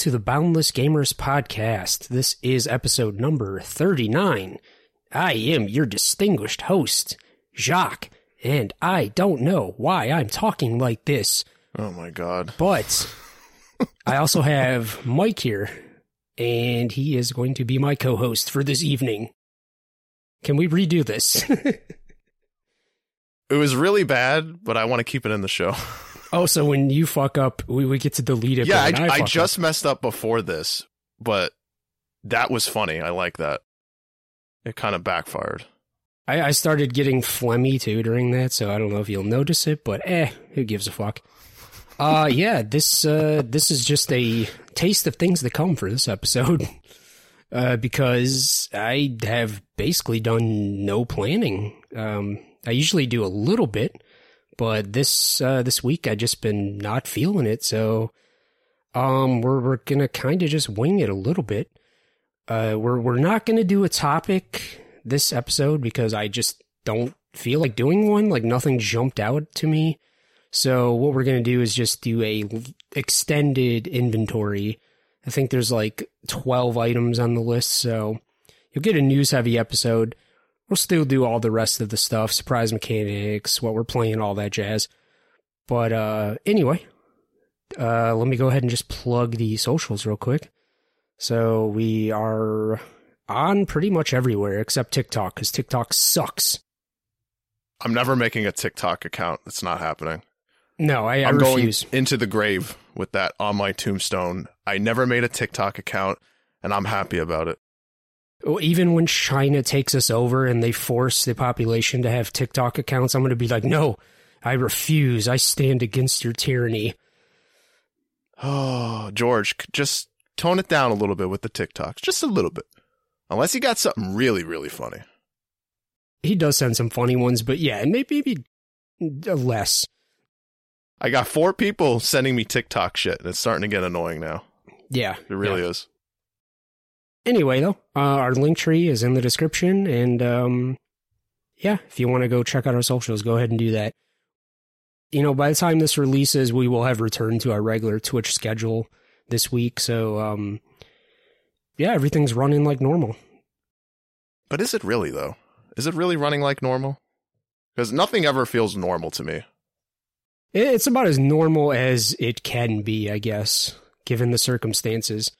To the Boundless Gamers Podcast. This is episode number 39. I am your distinguished host, Jacques, and I don't know why I'm talking like this, Oh my god. but I also have Mike here, and he is going to be my co host for this evening. Can we redo this? It was really bad, but I want to keep it in the show. oh, so when you fuck up, we, we get to delete it. yeah, I, I fuck just messed up before this, but that was funny. I like that. It kind of backfired. I, I started getting phlegmy too during that, so I don't know if you'll notice it, but eh, who gives a fuck? Uh yeah, this uh this is just a taste of things to come for this episode. Uh because I have basically done no planning. Um I usually do a little bit, but this uh this week I just been not feeling it, so um we're we're to kind of just wing it a little bit. Uh we're we're not to do a topic this episode because I just don't feel like doing one. Like nothing jumped out to me. So what we're gonna do is just do a extended inventory. I think there's like 12 items on the list, so you'll get a news heavy episode. We'll still do all the rest of the stuff, surprise mechanics, what we're playing, all that jazz. But uh anyway, uh let me go ahead and just plug the socials real quick. So we are on pretty much everywhere except TikTok because TikTok sucks. I'm never making a TikTok account. It's not happening. No, I, refuse. going into the grave with that on my tombstone. I never made a TikTok account, and I'm happy about it. Even when China takes us over and they force the population to have TikTok accounts, I'm going to be like, no, I refuse. I stand against your tyranny. Oh, George, just tone it down a little bit with the TikToks. Just a little bit. Unless you got something really, really funny. He does send some funny ones, but yeah, maybe, maybe uh, less. I got four people sending me TikTok shit, and it's starting to get annoying now. Yeah, It really yeah. is. Anyway, though, uh, our link tree is in the description, and um, yeah, if you want to go check out our socials, go ahead and do that. You know, by the time this releases, we will have returned to our regular Twitch schedule this week, so um, yeah, everything's running like normal. But is it really, though? Is it really running like normal? Because nothing ever feels normal to me. It's about as normal as it can be, I guess, given the circumstances.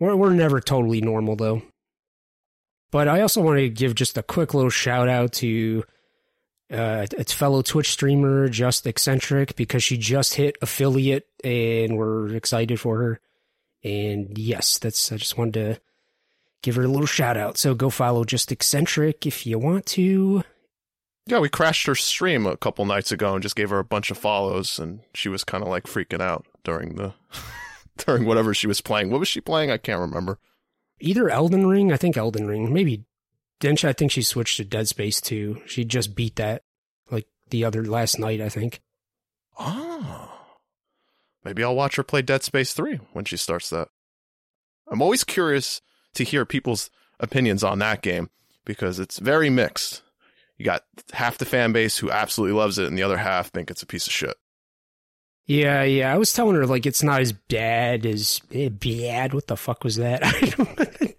We're, we're never totally normal, though. But I also want to give just a quick little shout out to uh, its fellow Twitch streamer, Just Eccentric, because she just hit affiliate and we're excited for her. And yes, that's, I just wanted to give her a little shout out. So go follow Just Eccentric if you want to. Yeah, we crashed her stream a couple nights ago and just gave her a bunch of follows, and she was kind of like freaking out during the during whatever she was playing. What was she playing? I can't remember. either Elden Ring, I think Elden Ring, maybe didn't she? I think she switched to Dead Space 2. She just beat that like the other last night, I think. Oh, maybe I'll watch her play Dead Space Three when she starts that. I'm always curious to hear people's opinions on that game because it's very mixed. You got half the fan base who absolutely loves it, and the other half think it's a piece of shit. Yeah, yeah. I was telling her like it's not as bad as eh, bad. What the fuck was that? I don't-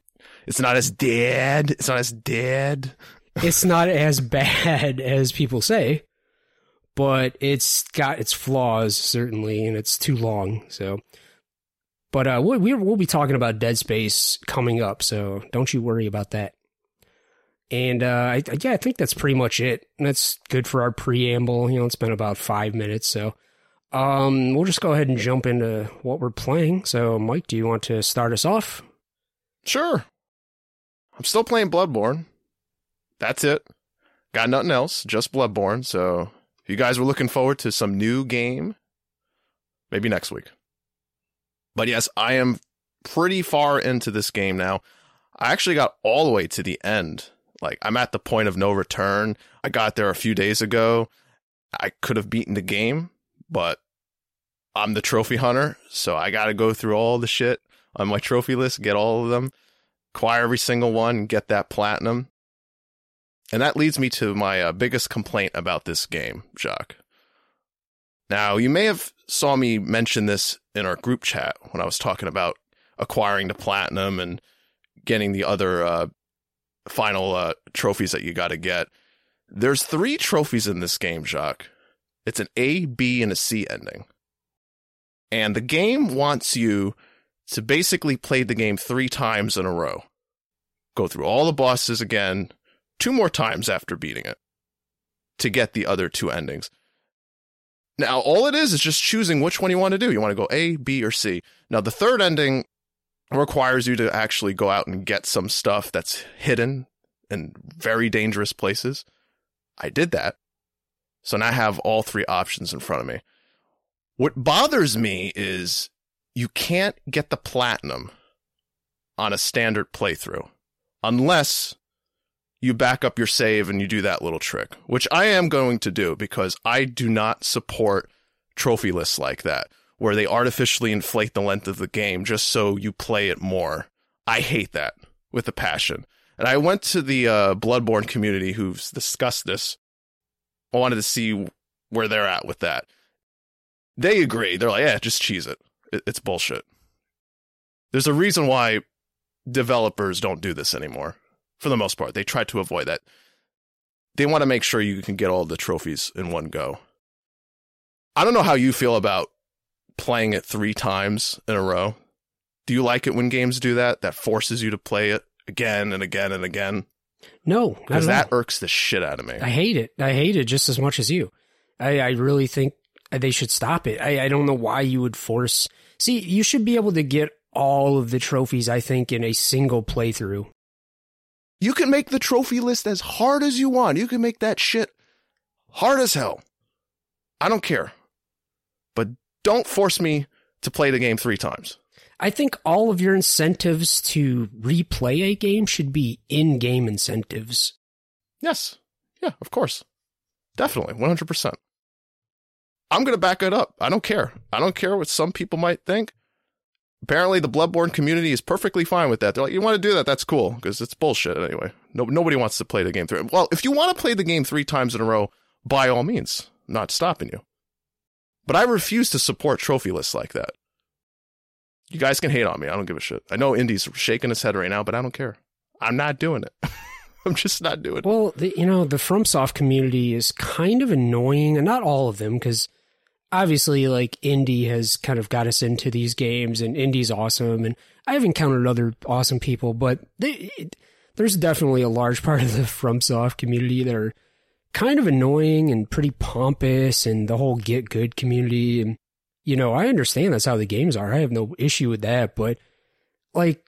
It's not as dead. It's not as dead. it's not as bad as people say, but it's got its flaws certainly, and it's too long. So, but uh, we we- we'll be talking about Dead Space coming up, so don't you worry about that. And uh, I, yeah, I think that's pretty much it. That's good for our preamble. You know, it's been about five minutes, so um, we'll just go ahead and jump into what we're playing. So, Mike, do you want to start us off? Sure. I'm still playing Bloodborne. That's it. Got nothing else, just Bloodborne. So if you guys were looking forward to some new game, maybe next week. But yes, I am pretty far into this game now. I actually got all the way to the end. Like I'm at the point of no return. I got there a few days ago. I could have beaten the game, but I'm the trophy hunter, so I got to go through all the shit on my trophy list, get all of them, acquire every single one, get that platinum. And that leads me to my uh, biggest complaint about this game, Jacques. Now, you may have saw me mention this in our group chat when I was talking about acquiring the platinum and getting the other uh, final uh, trophies that you got to get. There's three trophies in this game, Jacques. It's an A, B, and a C ending. And the game wants you to basically play the game three times in a row. Go through all the bosses again, two more times after beating it to get the other two endings. Now, all it is is just choosing which one you want to do. You want to go A, B, or C. Now, the third ending requires you to actually go out and get some stuff that's hidden in very dangerous places. I did that. So now I have all three options in front of me. What bothers me is you can't get the platinum on a standard playthrough unless you back up your save and you do that little trick, which I am going to do because I do not support trophy lists like that, where they artificially inflate the length of the game just so you play it more. I hate that with a passion. And I went to the uh, Bloodborne community who's discussed this. I wanted to see where they're at with that. They agree. They're like, yeah, just cheese it. It's bullshit. There's a reason why developers don't do this anymore for the most part. They try to avoid that. They want to make sure you can get all the trophies in one go. I don't know how you feel about playing it three times in a row. Do you like it when games do that? That forces you to play it again and again and again? No, because that irks the shit out of me. I hate it. I hate it just as much as you. I, I really think they should stop it. I, I don't know why you would force. See, you should be able to get all of the trophies, I think, in a single playthrough. You can make the trophy list as hard as you want. You can make that shit hard as hell. I don't care. But don't force me to play the game three times. I think all of your incentives to replay a game should be in game incentives. Yes. Yeah, of course. Definitely. 100%. I'm going to back it up. I don't care. I don't care what some people might think apparently the Bloodborne community is perfectly fine with that. They're like, you want to do that? That's cool because it's bullshit anyway. No, nobody wants to play the game three. Well, if you want to play the game three times in a row, by all means, I'm not stopping you. But I refuse to support trophy lists like that. You guys can hate on me. I don't give a shit. I know Indy's shaking his head right now, but I don't care. I'm not doing it. I'm just not doing it. Well, the, you know, the FromSoft community is kind of annoying, and not all of them, because obviously like Indy has kind of got us into these games and Indy's awesome and I've encountered other awesome people, but they, it, there's definitely a large part of the FromSoft community that are kind of annoying and pretty pompous and the whole get good community and you know, I understand that's how the games are. I have no issue with that, but like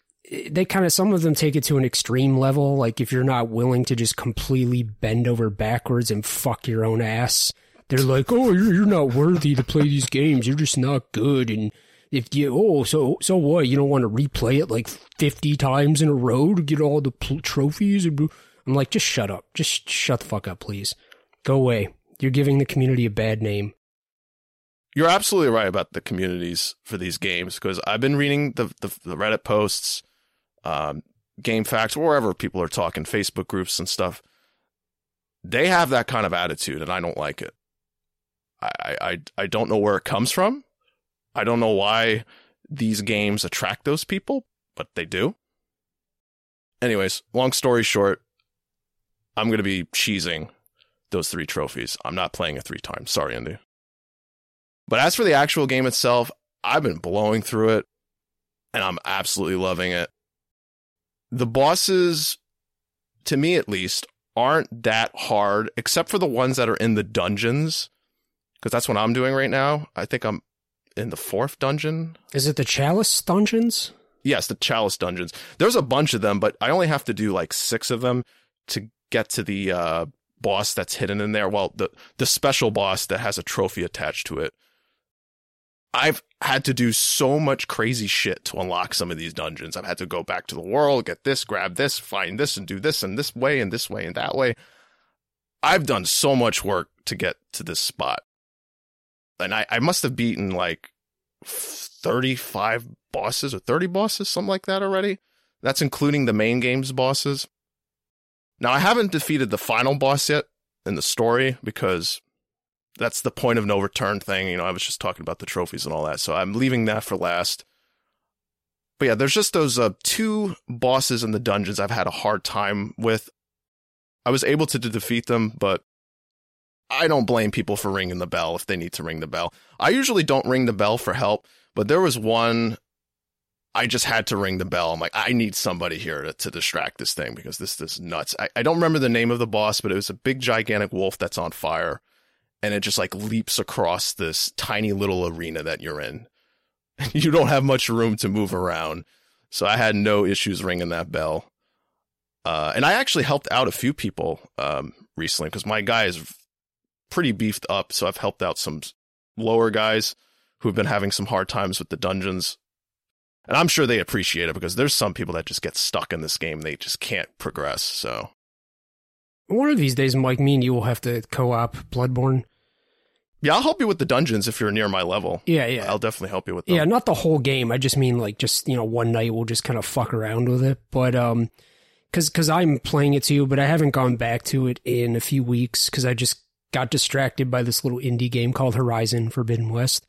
they kind of some of them take it to an extreme level like if you're not willing to just completely bend over backwards and fuck your own ass they're like, oh, you're, you're not worthy to play these games. You're just not good. And if you, oh, so, so what? You don't want to replay it like 50 times in a row to get all the pl- trophies? I'm like, just shut up. Just shut the fuck up, please. Go away. You're giving the community a bad name. You're absolutely right about the communities for these games because I've been reading the, the, the Reddit posts, um, GameFAQs, wherever people are talking, Facebook groups and stuff. They have that kind of attitude, and I don't like it. I, I, I don't know where it comes from. I don't know why these games attract those people, but they do. Anyways, long story short, I'm going to be cheesing those three trophies. I'm not playing it three times. Sorry, Andy. But as for the actual game itself, I've been blowing through it and I'm absolutely loving it. The bosses, to me at least, aren't that hard, except for the ones that are in the dungeons because that's what I'm doing right now. I think I'm in the fourth dungeon. Is it the Chalice dungeons? Yes, the Chalice dungeons. There's a bunch of them, but I only have to do like six of them to get to the uh, boss that's hidden in there. Well, the the special boss that has a trophy attached to it. I've had to do so much crazy shit to unlock some of these dungeons. I've had to go back to the world, get this, grab this, find this, and do this, and this way, and this way, and that way. I've done so much work to get to this spot and I, I must have beaten like 35 bosses or 30 bosses, something like that already. That's including the main game's bosses. Now, I haven't defeated the final boss yet in the story because that's the point of no return thing. You know, I was just talking about the trophies and all that, so I'm leaving that for last. But yeah, there's just those uh, two bosses in the dungeons I've had a hard time with. I was able to defeat them, but I don't blame people for ringing the bell if they need to ring the bell. I usually don't ring the bell for help, but there was one I just had to ring the bell. I'm like, I need somebody here to, to distract this thing because this, is nuts. I, I don't remember the name of the boss, but it was a big, gigantic wolf that's on fire. And it just like leaps across this tiny little arena that you're in. you don't have much room to move around. So I had no issues ringing that bell. Uh, and I actually helped out a few people um, recently because my guy is pretty beefed up. So I've helped out some lower guys who've been having some hard times with the dungeons. And I'm sure they appreciate it because there's some people that just get stuck in this game. They just can't progress. So one of these days, Mike, me and you will have to co-op Bloodborne. Yeah, I'll help you with the dungeons if you're near my level. Yeah, yeah. I'll definitely help you with them. Yeah, not the whole game. I just mean like just, you know, one night we'll just kind of fuck around with it. But um cuz cuz I'm playing it too, but I haven't gone back to it in a few weeks cuz I just got distracted by this little indie game called Horizon Forbidden West,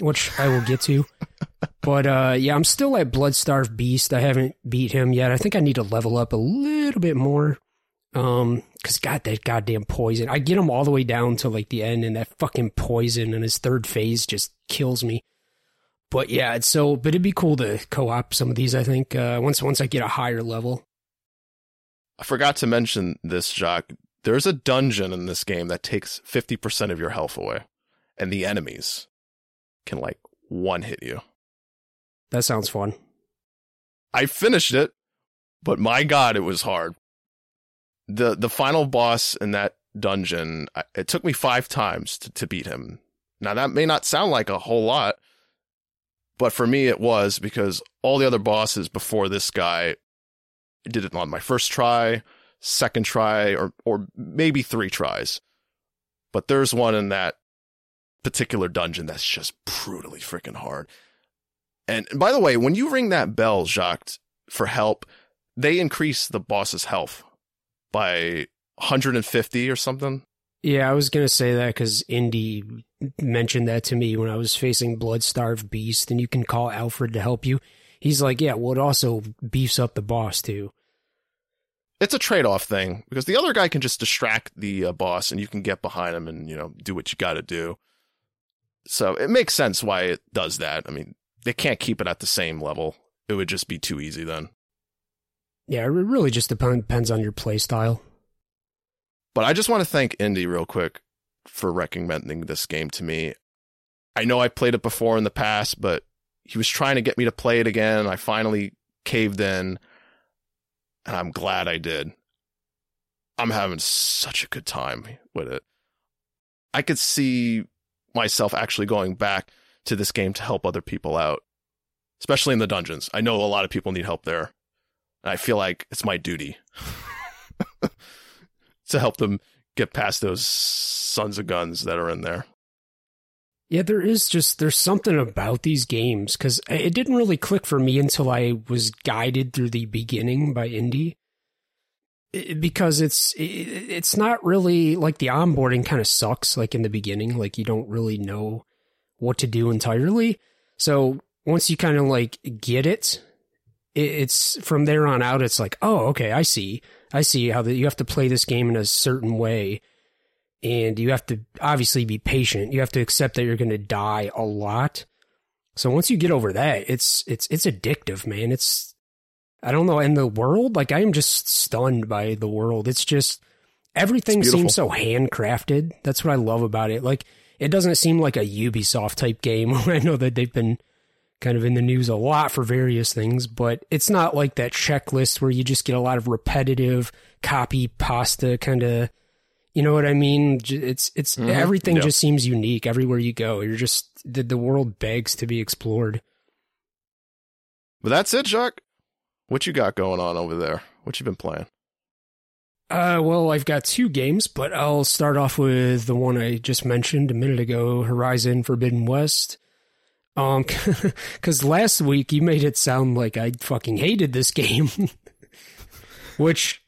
which I will get to. but uh yeah, I'm still at Bloodstarved Beast. I haven't beat him yet. I think I need to level up a little bit more. Um, cause God, that goddamn poison. I get him all the way down to like the end, and that fucking poison in his third phase just kills me. But yeah, it's so. But it'd be cool to co-op some of these. I think uh, once once I get a higher level. I forgot to mention this, Jacques. There's a dungeon in this game that takes fifty percent of your health away, and the enemies can like one hit you. That sounds fun. I finished it, but my God, it was hard the the final boss in that dungeon, it took me five times to, to beat him. Now that may not sound like a whole lot, but for me it was because all the other bosses before this guy did it on my first try, second try, or or maybe three tries. But there's one in that particular dungeon that's just brutally freaking hard. And by the way, when you ring that bell, Jacques, for help, they increase the boss's health by 150 or something. Yeah, I was gonna say that because Indy mentioned that to me when I was facing Blood Starved Beast, and you can call Alfred to help you. He's like, yeah, well, it also beefs up the boss too. It's a trade off thing because the other guy can just distract the uh, boss, and you can get behind him and you know do what you got to do. So it makes sense why it does that. I mean, they can't keep it at the same level; it would just be too easy then. Yeah, it really just depends on your play style. But I just want to thank Indy real quick for recommending this game to me. I know I played it before in the past, but he was trying to get me to play it again. And I finally caved in, and I'm glad I did. I'm having such a good time with it. I could see myself actually going back to this game to help other people out, especially in the dungeons. I know a lot of people need help there. And I feel like it's my duty to help them get past those sons of guns that are in there. Yeah, there is just there's something about these games because it didn't really click for me until I was guided through the beginning by Indy. It, because it's it, it's not really like the onboarding kind of sucks like in the beginning like you don't really know what to do entirely. So once you kind of like get it, it's from there on out. It's like, oh, okay, I see, I see how that you have to play this game in a certain way, and you have to obviously be patient. You have to accept that you're going to die a lot. So once you get over that, it's it's it's addictive, man. It's I don't know, in the world, like I am just stunned by the world. It's just everything seems so handcrafted. That's what I love about it. Like it doesn't seem like a Ubisoft type game. I know that they've been kind of in the news a lot for various things, but it's not like that checklist where you just get a lot of repetitive copy pasta kind of, you know what I mean? It's, it's, mm-hmm. everything just seems unique everywhere you go. You're just, the, the world begs to be explored. But that's it, Jacques. What you got going on over there? What you been playing? Uh, well, I've got two games, but I'll start off with the one I just mentioned a minute ago, Horizon Forbidden West. Um, because last week you made it sound like I fucking hated this game. which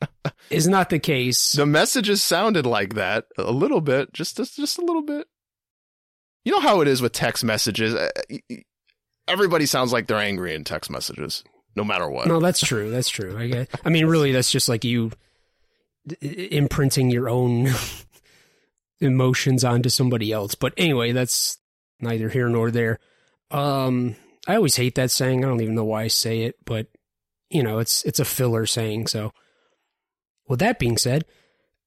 is not the case. The messages sounded like that a little bit, just just, a little bit. You know how it is with text messages. Uh, Everybody sounds like they're angry in text messages, no matter what. No, that's true. That's true. I guess. I mean, really, that's just like you imprinting your own emotions onto somebody else. But anyway, that's neither here nor there. Um, I always hate that saying. I don't even know why I say it, but you know, it's it's a filler saying. So, with that being said,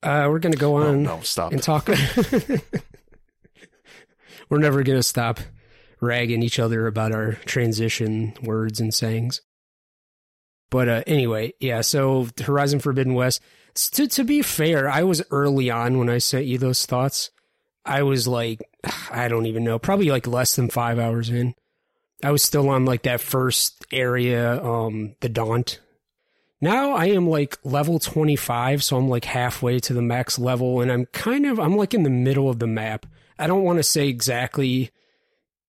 uh, we're going to go on no, no, stop. and talk. we're never going to stop ragging each other about our transition words and sayings. But uh, anyway, yeah. So Horizon Forbidden West. To to be fair, I was early on when I sent you those thoughts. I was like, I don't even know, probably like less than five hours in. I was still on like that first area, um, the Daunt. Now I am like level 25, so I'm like halfway to the max level, and I'm kind of, I'm like in the middle of the map. I don't want to say exactly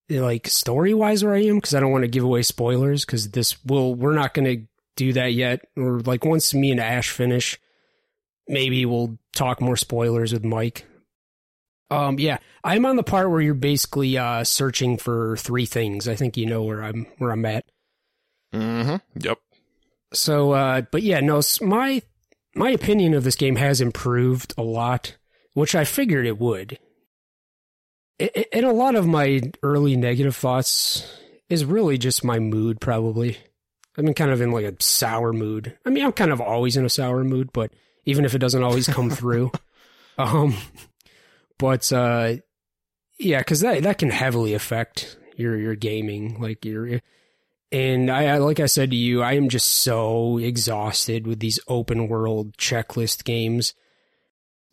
like story wise where I am because I don't want to give away spoilers because this will, we're not going to do that yet. Or like once me and Ash finish, maybe we'll talk more spoilers with Mike. Um, yeah, I'm on the part where you're basically uh, searching for three things. I think you know where I'm where I'm at. Mm-hmm. Yep. So, uh, but yeah, no, my my opinion of this game has improved a lot, which I figured it would. And a lot of my early negative thoughts is really just my mood, probably. I've been kind of in like a sour mood. I mean, I'm kind of always in a sour mood, but even if it doesn't always come through. Um, but uh, yeah, because that that can heavily affect your your gaming, like your. And I, like I said to you, I am just so exhausted with these open world checklist games.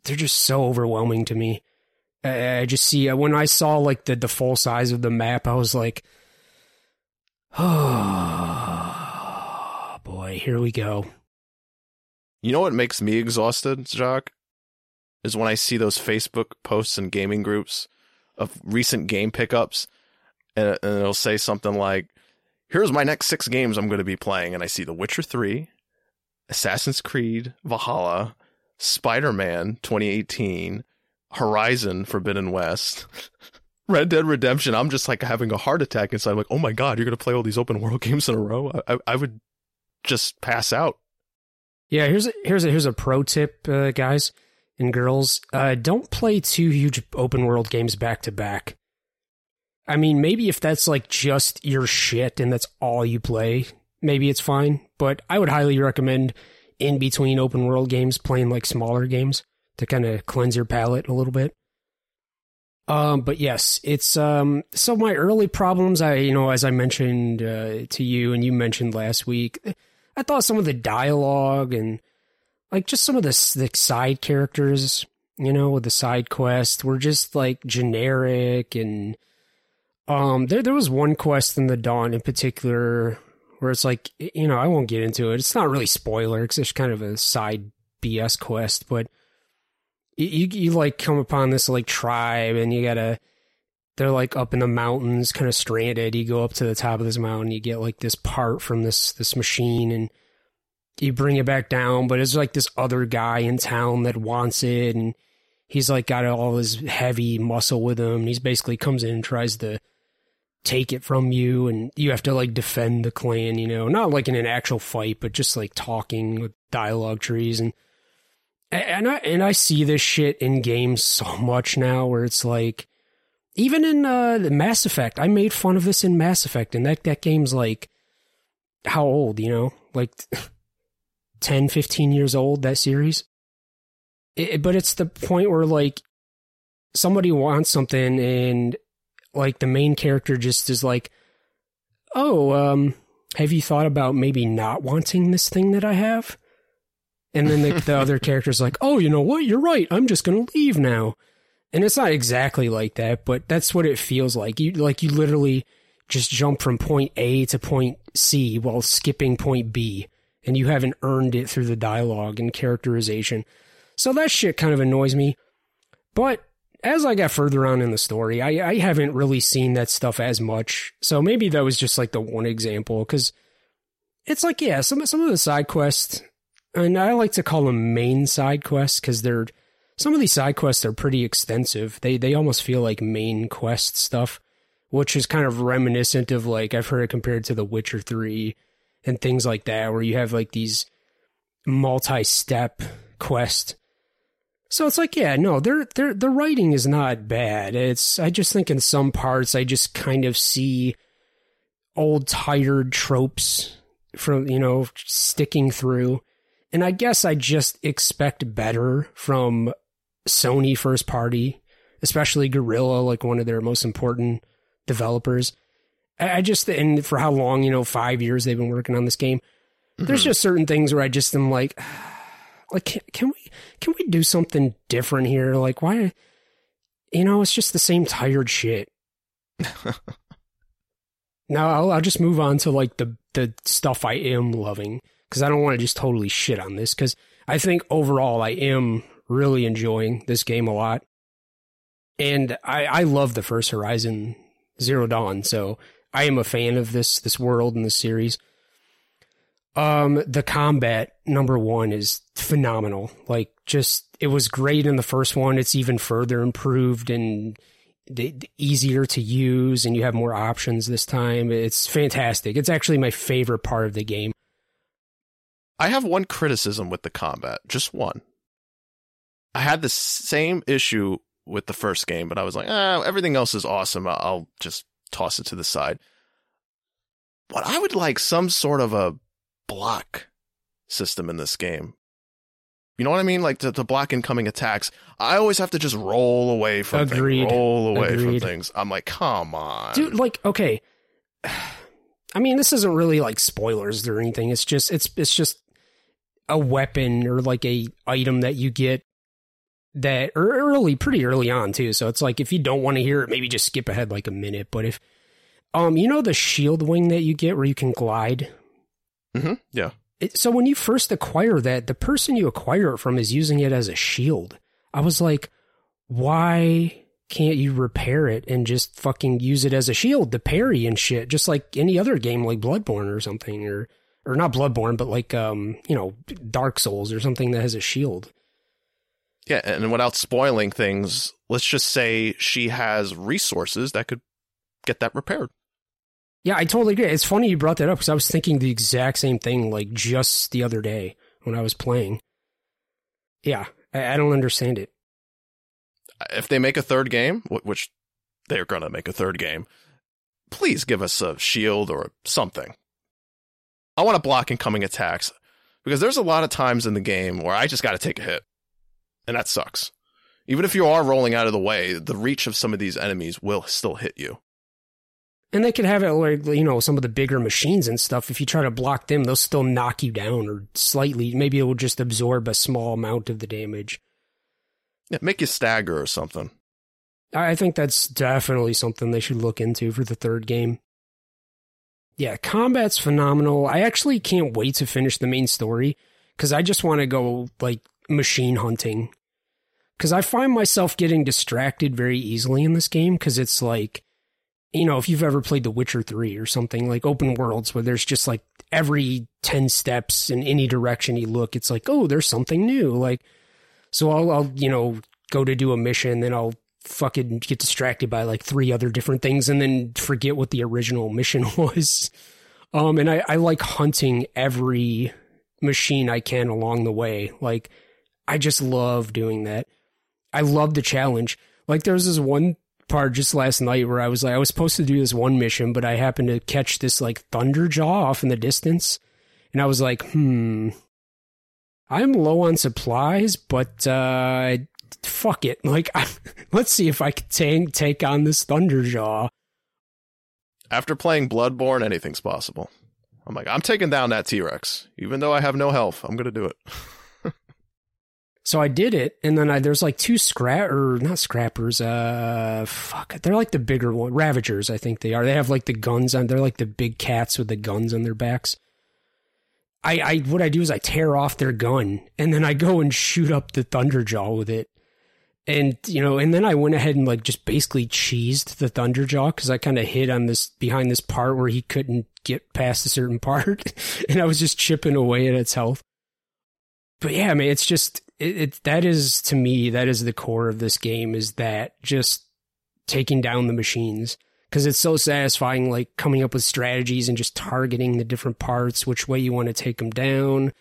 They're just so overwhelming to me. I, I just see when I saw like the the full size of the map, I was like, oh boy, here we go. You know what makes me exhausted, Jacques? Is when I see those Facebook posts and gaming groups of recent game pickups, and, and it'll say something like, "Here's my next six games I'm going to be playing," and I see The Witcher Three, Assassin's Creed Valhalla, Spider Man 2018, Horizon Forbidden West. Red Dead Redemption, I'm just like having a heart attack inside. I'm like, oh my god, you're gonna play all these open world games in a row? I, I, I would just pass out. Yeah, here's a, here's a, here's a pro tip, uh, guys and girls. Uh, don't play two huge open world games back to back. I mean, maybe if that's like just your shit and that's all you play, maybe it's fine. But I would highly recommend in between open world games playing like smaller games to kind of cleanse your palate a little bit. Um, but yes, it's um. So my early problems, I you know, as I mentioned uh, to you and you mentioned last week, I thought some of the dialogue and like just some of the, the side characters, you know, with the side quest were just like generic and um there there was one quest in the Daunt in particular where it's like you know, I won't get into it. It's not really spoiler cuz it's kind of a side BS quest, but you you like come upon this like tribe and you got to they're like up in the mountains, kind of stranded. You go up to the top of this mountain, you get like this part from this this machine, and you bring it back down. But it's like this other guy in town that wants it, and he's like got all his heavy muscle with him. And he's basically comes in and tries to take it from you, and you have to like defend the clan. You know, not like in an actual fight, but just like talking with dialogue trees and. And I and I see this shit in games so much now, where it's like, even in uh, the Mass Effect, I made fun of this in Mass Effect, and that, that game's like, how old, you know? Like 10, 15 years old, that series. It, but it's the point where, like, somebody wants something, and, like, the main character just is like, oh, um, have you thought about maybe not wanting this thing that I have? And then the, the other character's like, oh, you know what? You're right. I'm just going to leave now and it's not exactly like that, but that's what it feels like. You like you literally just jump from point A to point C while skipping point B, and you haven't earned it through the dialogue and characterization. So that shit kind of annoys me. But as I got further on in the story, I, I haven't really seen that stuff as much. So maybe that was just like the one example because it's like yeah, some some of the side quests and I like to call them main side quests because they're some of these side quests are pretty extensive. They they almost feel like main quest stuff, which is kind of reminiscent of like I've heard it compared to The Witcher Three and things like that, where you have like these multi-step quest. So it's like, yeah, no, their their the writing is not bad. It's I just think in some parts I just kind of see old tired tropes from you know sticking through, and I guess I just expect better from Sony first party, especially Guerrilla, like one of their most important developers. I just and for how long, you know, five years they've been working on this game. Mm-hmm. There's just certain things where I just am like, like can, can we can we do something different here? Like why, you know, it's just the same tired shit. now I'll, I'll just move on to like the the stuff I am loving because I don't want to just totally shit on this because I think overall I am really enjoying this game a lot. And I, I love the first Horizon Zero Dawn, so I am a fan of this this world and this series. Um, the combat number one is phenomenal. Like, just it was great in the first one. It's even further improved and easier to use, and you have more options this time. It's fantastic. It's actually my favorite part of the game. I have one criticism with the combat, just one. I had the same issue with the first game, but I was like, ah, everything else is awesome. I'll just toss it to the side. But I would like some sort of a block system in this game. You know what I mean? Like to, to block incoming attacks. I always have to just roll away from Agreed. things, roll away Agreed. from things. I'm like, come on, dude. Like, okay. I mean, this isn't really like spoilers or anything. It's just it's it's just a weapon or like a item that you get that early, pretty early on too. So it's like if you don't want to hear it, maybe just skip ahead like a minute. But if, um, you know the shield wing that you get where you can glide. Mm-hmm. Yeah. It, so when you first acquire that, the person you acquire it from is using it as a shield. I was like, why can't you repair it and just fucking use it as a shield to parry and shit, just like any other game like Bloodborne or something, or or not Bloodborne, but like um, you know, Dark Souls or something that has a shield. Yeah, and without spoiling things, let's just say she has resources that could get that repaired. Yeah, I totally agree. It's funny you brought that up because I was thinking the exact same thing like just the other day when I was playing. Yeah, I, I don't understand it. If they make a third game, which they're going to make a third game, please give us a shield or something. I want to block incoming attacks because there's a lot of times in the game where I just got to take a hit and that sucks. Even if you are rolling out of the way, the reach of some of these enemies will still hit you. And they could have it like you know some of the bigger machines and stuff. If you try to block them, they'll still knock you down or slightly. Maybe it will just absorb a small amount of the damage. Yeah, make you stagger or something. I think that's definitely something they should look into for the third game. Yeah, combat's phenomenal. I actually can't wait to finish the main story because I just want to go like machine hunting because I find myself getting distracted very easily in this game because it's like, you know, if you've ever played The Witcher 3 or something like open worlds where there's just like every 10 steps in any direction you look, it's like, oh, there's something new. Like, so I'll, I'll, you know, go to do a mission, then I'll fucking get distracted by like three other different things and then forget what the original mission was. Um, and I, I like hunting every machine I can along the way. Like, I just love doing that. I love the challenge. Like there was this one part just last night where I was like, I was supposed to do this one mission, but I happened to catch this like Thunderjaw off in the distance. And I was like, hmm, I'm low on supplies, but, uh, fuck it. Like, I, let's see if I can take, take on this Thunderjaw. After playing Bloodborne, anything's possible. I'm like, I'm taking down that T Rex. Even though I have no health, I'm going to do it. So I did it, and then I, there's like two scrap or not scrappers. Uh, fuck, they're like the bigger one, Ravagers. I think they are. They have like the guns on. They're like the big cats with the guns on their backs. I, I what I do is I tear off their gun, and then I go and shoot up the Thunderjaw with it. And you know, and then I went ahead and like just basically cheesed the Thunderjaw because I kind of hid on this behind this part where he couldn't get past a certain part, and I was just chipping away at its health but yeah, I mean, it's just it, it. That is to me, that is the core of this game. Is that just taking down the machines because it's so satisfying, like coming up with strategies and just targeting the different parts, which way you want to take them down,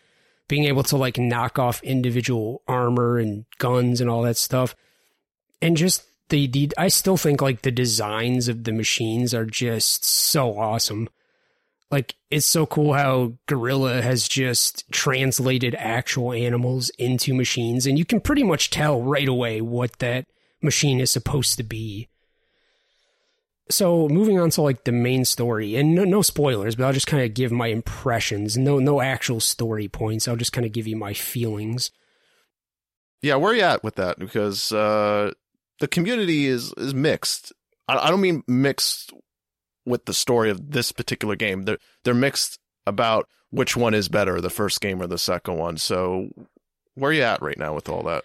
being able to like knock off individual armor and guns and all that stuff, and just the the. I still think like the designs of the machines are just so awesome like it's so cool how Guerrilla has just translated actual animals into machines and you can pretty much tell right away what that machine is supposed to be. So moving on to like the main story and no, no spoilers, but I'll just kind of give my impressions. No no actual story points. I'll just kind of give you my feelings. Yeah, where are you at with that? Because uh, the community is is mixed. I, I don't mean mixed with the story of this particular game. They're they're mixed about which one is better, the first game or the second one. So where are you at right now with all that?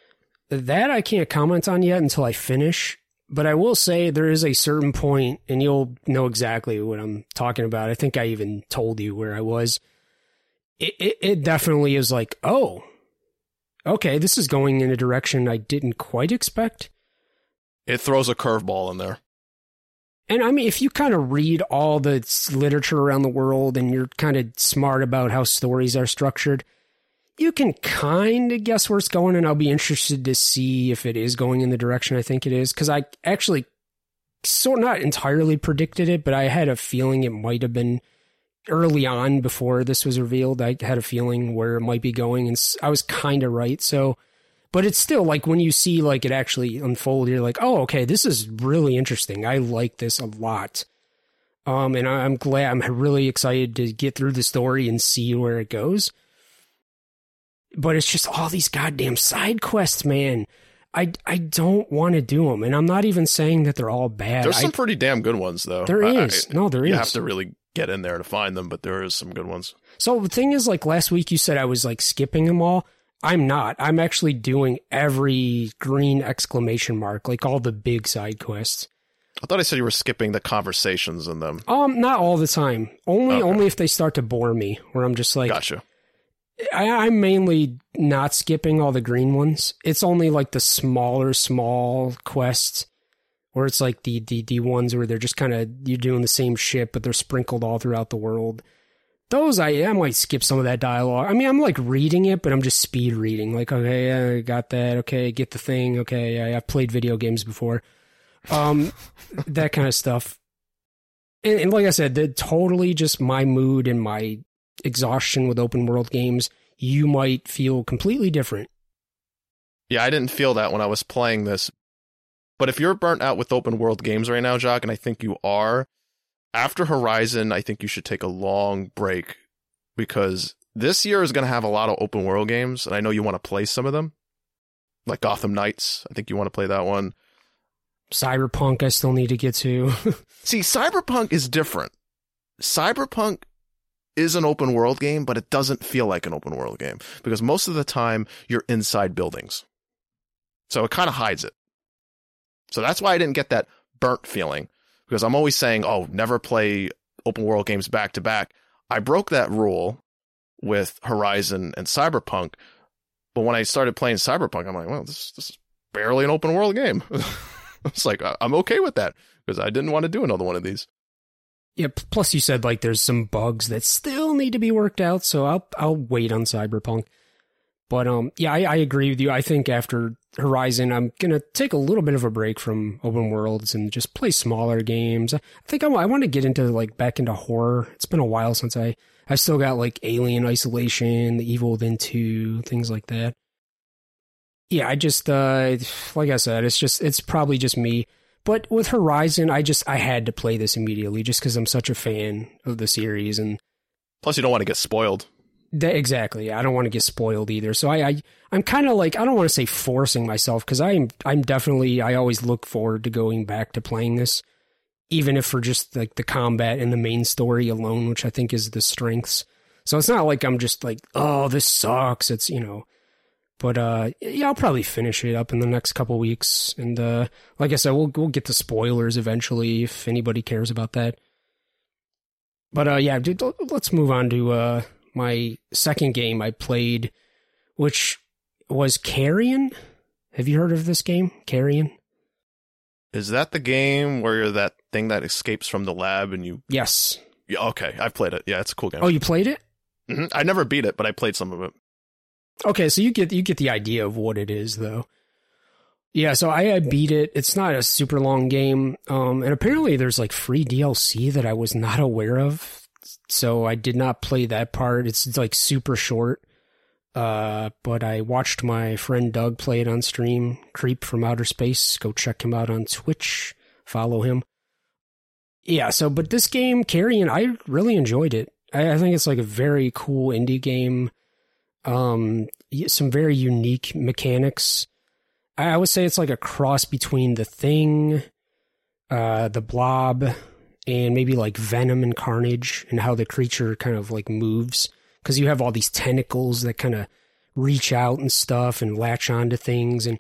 That I can't comment on yet until I finish. But I will say there is a certain point, and you'll know exactly what I'm talking about. I think I even told you where I was. It, it, it definitely is like, oh, okay, this is going in a direction I didn't quite expect. It throws a curveball in there. And I mean, if you kind of read all the literature around the world and you're kind of smart about how stories are structured, you can kind of guess where it's going. And I'll be interested to see if it is going in the direction I think it is. Cause I actually sort not entirely predicted it, but I had a feeling it might have been early on before this was revealed. I had a feeling where it might be going and I was kind of right. So, but it's still like when you see like it actually unfold, you're like, oh, okay, this is really interesting. I like this a lot. Um, and I'm glad, I'm really excited to get through the story and see where it goes. But it's just all these goddamn side quests, man. I, I don't want to do them, and I'm not even saying that they're all bad. There's some I, pretty damn good ones, though. There is. I, no, there you is. You have to really get in there to find them, but there is some good ones. So the thing is, like last week, you said I was like skipping them all. I'm not. I'm actually doing every green exclamation mark, like all the big side quests. I thought I said you were skipping the conversations in them. Um, not all the time. Only, okay. only if they start to bore me, where I'm just like, gotcha. I, I'm mainly not skipping all the green ones. It's only like the smaller, small quests, where it's like the the the ones where they're just kind of you're doing the same shit, but they're sprinkled all throughout the world those I I might skip some of that dialogue. I mean, I'm like reading it, but I'm just speed reading. Like, okay, I got that. Okay, get the thing. Okay, I, have played video games before. Um, that kind of stuff. And, and like I said, the, totally just my mood and my exhaustion with open world games. You might feel completely different. Yeah, I didn't feel that when I was playing this. But if you're burnt out with open world games right now, Jacques, and I think you are, after Horizon, I think you should take a long break because this year is going to have a lot of open world games, and I know you want to play some of them, like Gotham Knights. I think you want to play that one. Cyberpunk, I still need to get to. See, Cyberpunk is different. Cyberpunk is an open world game, but it doesn't feel like an open world game because most of the time you're inside buildings. So it kind of hides it. So that's why I didn't get that burnt feeling because I'm always saying, oh, never play open world games back to back. I broke that rule with Horizon and Cyberpunk, but when I started playing Cyberpunk, I'm like, well, this, this is barely an open world game. it's like I'm okay with that because I didn't want to do another one of these. Yeah. Plus, you said like there's some bugs that still need to be worked out, so I'll I'll wait on Cyberpunk. But um, yeah, I, I agree with you. I think after Horizon, I'm gonna take a little bit of a break from open worlds and just play smaller games. I think I, I want to get into like back into horror. It's been a while since I I still got like Alien Isolation, The Evil Within two, things like that. Yeah, I just uh like I said, it's just it's probably just me. But with Horizon, I just I had to play this immediately just because I'm such a fan of the series and. Plus, you don't want to get spoiled. That, exactly. I don't want to get spoiled either. So I, I I'm kind of like I don't want to say forcing myself because I'm I'm definitely I always look forward to going back to playing this, even if for just like the combat and the main story alone, which I think is the strengths. So it's not like I'm just like oh this sucks. It's you know, but uh yeah I'll probably finish it up in the next couple weeks. And uh like I said, we'll we'll get the spoilers eventually if anybody cares about that. But uh yeah, dude, let's move on to uh my second game I played which was Carrion. Have you heard of this game, Carrion? Is that the game where you're that thing that escapes from the lab and you? Yes. Yeah, okay, I've played it. Yeah, it's a cool game. Oh, you played it? hmm I never beat it, but I played some of it. Okay, so you get you get the idea of what it is, though. Yeah, so I, I beat it. It's not a super long game, um, and apparently there's like free DLC that I was not aware of. So I did not play that part. It's like super short. Uh, but I watched my friend Doug play it on stream. Creep from Outer Space. Go check him out on Twitch. Follow him. Yeah. So, but this game, Carrion, I really enjoyed it. I, I think it's like a very cool indie game. Um, some very unique mechanics. I, I would say it's like a cross between the Thing, uh, the Blob, and maybe like Venom and Carnage, and how the creature kind of like moves because you have all these tentacles that kind of reach out and stuff and latch onto things and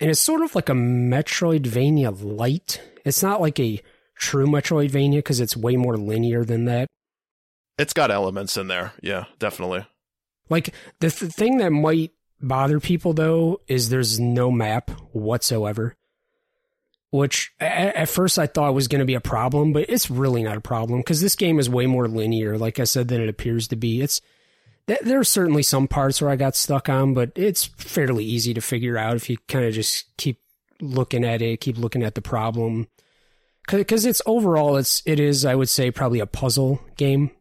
and it's sort of like a Metroidvania light. It's not like a true Metroidvania because it's way more linear than that. It's got elements in there. Yeah, definitely. Like the th- thing that might bother people though is there's no map whatsoever. Which at, first I thought was going to be a problem, but it's really not a problem because this game is way more linear, like I said, than it appears to be. It's th- there are certainly some parts where I got stuck on, but it's fairly easy to figure out if you kind of just keep looking at it, keep looking at the problem. Because it's overall, it's it is I would say probably a puzzle game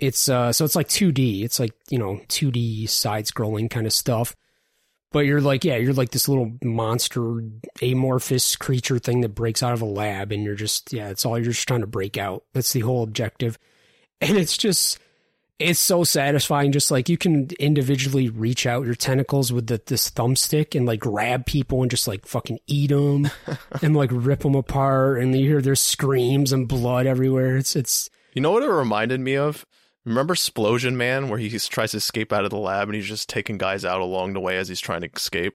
it's uh so it's like 2D. It's like, you know, 2D side scrolling kind of stuff. But you're like, yeah, you're like this little monster amorphous creature thing that breaks out of a lab and you're just yeah, it's all you're just trying to break out. That's the whole objective. And it's just it's so satisfying just like you can individually reach out your tentacles with the, this thumbstick and like grab people and just like fucking eat them and like rip them apart and you hear their screams and blood everywhere it's it's You know what it reminded me of? Remember Splosion Man, where he tries to escape out of the lab and he's just taking guys out along the way as he's trying to escape?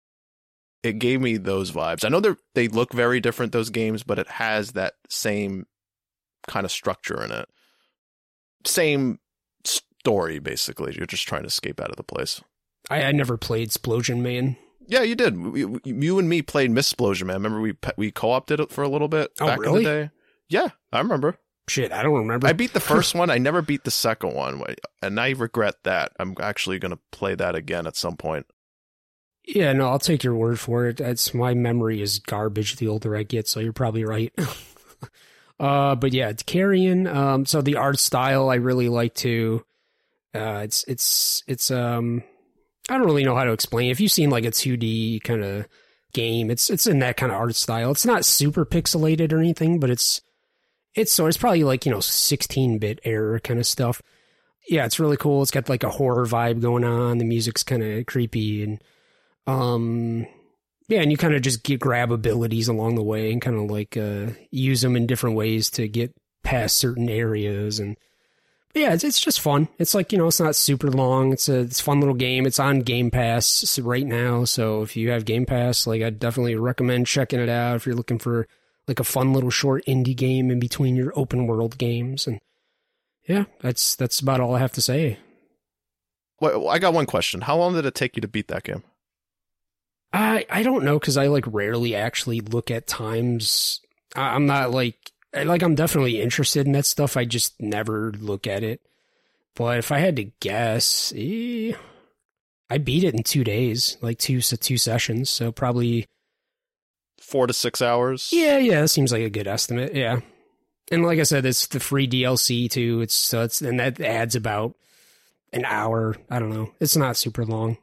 It gave me those vibes. I know they they look very different those games, but it has that same kind of structure in it. Same story, basically. You're just trying to escape out of the place. I, I never played Splosion Man. Yeah, you did. We, we, you and me played Miss Splosion Man. Remember we we co-opted it for a little bit Oh, back really? in the day. Yeah, I remember. Shit, I don't remember. I beat the first one. I never beat the second one, and I regret that. I'm actually going to play that again at some point. yeah, no, I'll take your word for it. It's my memory is garbage the older I get, so you're probably right. uh, but yeah, it's Carrion. Um, so the art style I really like to. Uh, it's it's it's um, I don't really know how to explain. If you've seen like a 2D kind of game, it's it's in that kind of art style. It's not super pixelated or anything, but it's it's so it's probably like you know 16 bit error kind of stuff. Yeah, it's really cool. It's got like a horror vibe going on. The music's kind of creepy and um yeah, and you kind of just get grab abilities along the way and kind of like uh use them in different ways to get past certain areas and yeah, it's it's just fun. It's like, you know, it's not super long. It's a it's a fun little game. It's on Game Pass right now, so if you have Game Pass, like I definitely recommend checking it out if you're looking for like a fun little short indie game in between your open world games and yeah, that's that's about all I have to say. Wait, I got one question. How long did it take you to beat that game? I I don't know because I like rarely actually look at times. I, I'm not like like I'm definitely interested in that stuff. I just never look at it. But if I had to guess, eh, I beat it in two days, like two two sessions. So probably Four to six hours. yeah, yeah. That seems like a good estimate. Yeah, and like I said, it's the free DLC too. It's so it's and that adds about an hour. I don't know. It's not super long.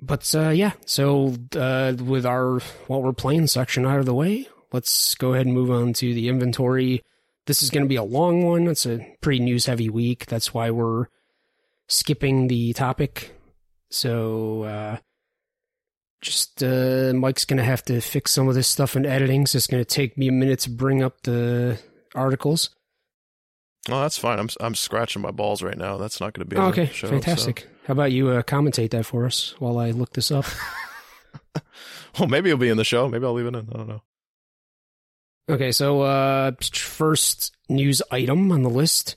But uh, yeah, so uh, with our what we're playing section out of the way, let's go ahead and move on to the inventory. This is going to be a long one. It's a pretty news heavy week. That's why we're skipping the topic. So uh, just uh, Mike's to have to fix some of this stuff in editing. So it's to take me a minute to bring up the articles. Oh, that's fine. I'm I'm scratching my balls right now. That's not to be Oh, okay, show, fantastic. How about you uh, commentate that for us while I look this up? so- Well, maybe it'll be in the show. Maybe I'll leave it in. I don't know. Okay, so uh first news item on the list.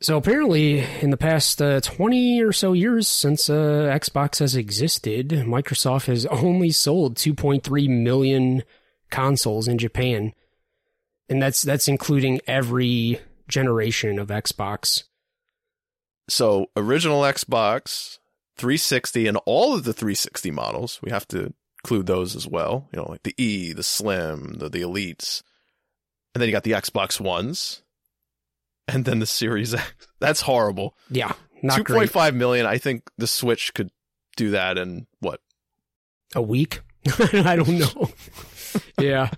So apparently, in the past uh, 20 or so years since uh, Xbox has existed, Microsoft has only sold 2.3 million consoles in Japan, and that's that's including every generation of Xbox. So original Xbox, 360, and all of the 360 models. We have to include those as well. You know, like the E, the Slim, the the Elites, and then you got the Xbox Ones, and then the Series X. That's horrible. Yeah, not Two point five million. I think the Switch could do that in what? A week? I don't know. yeah.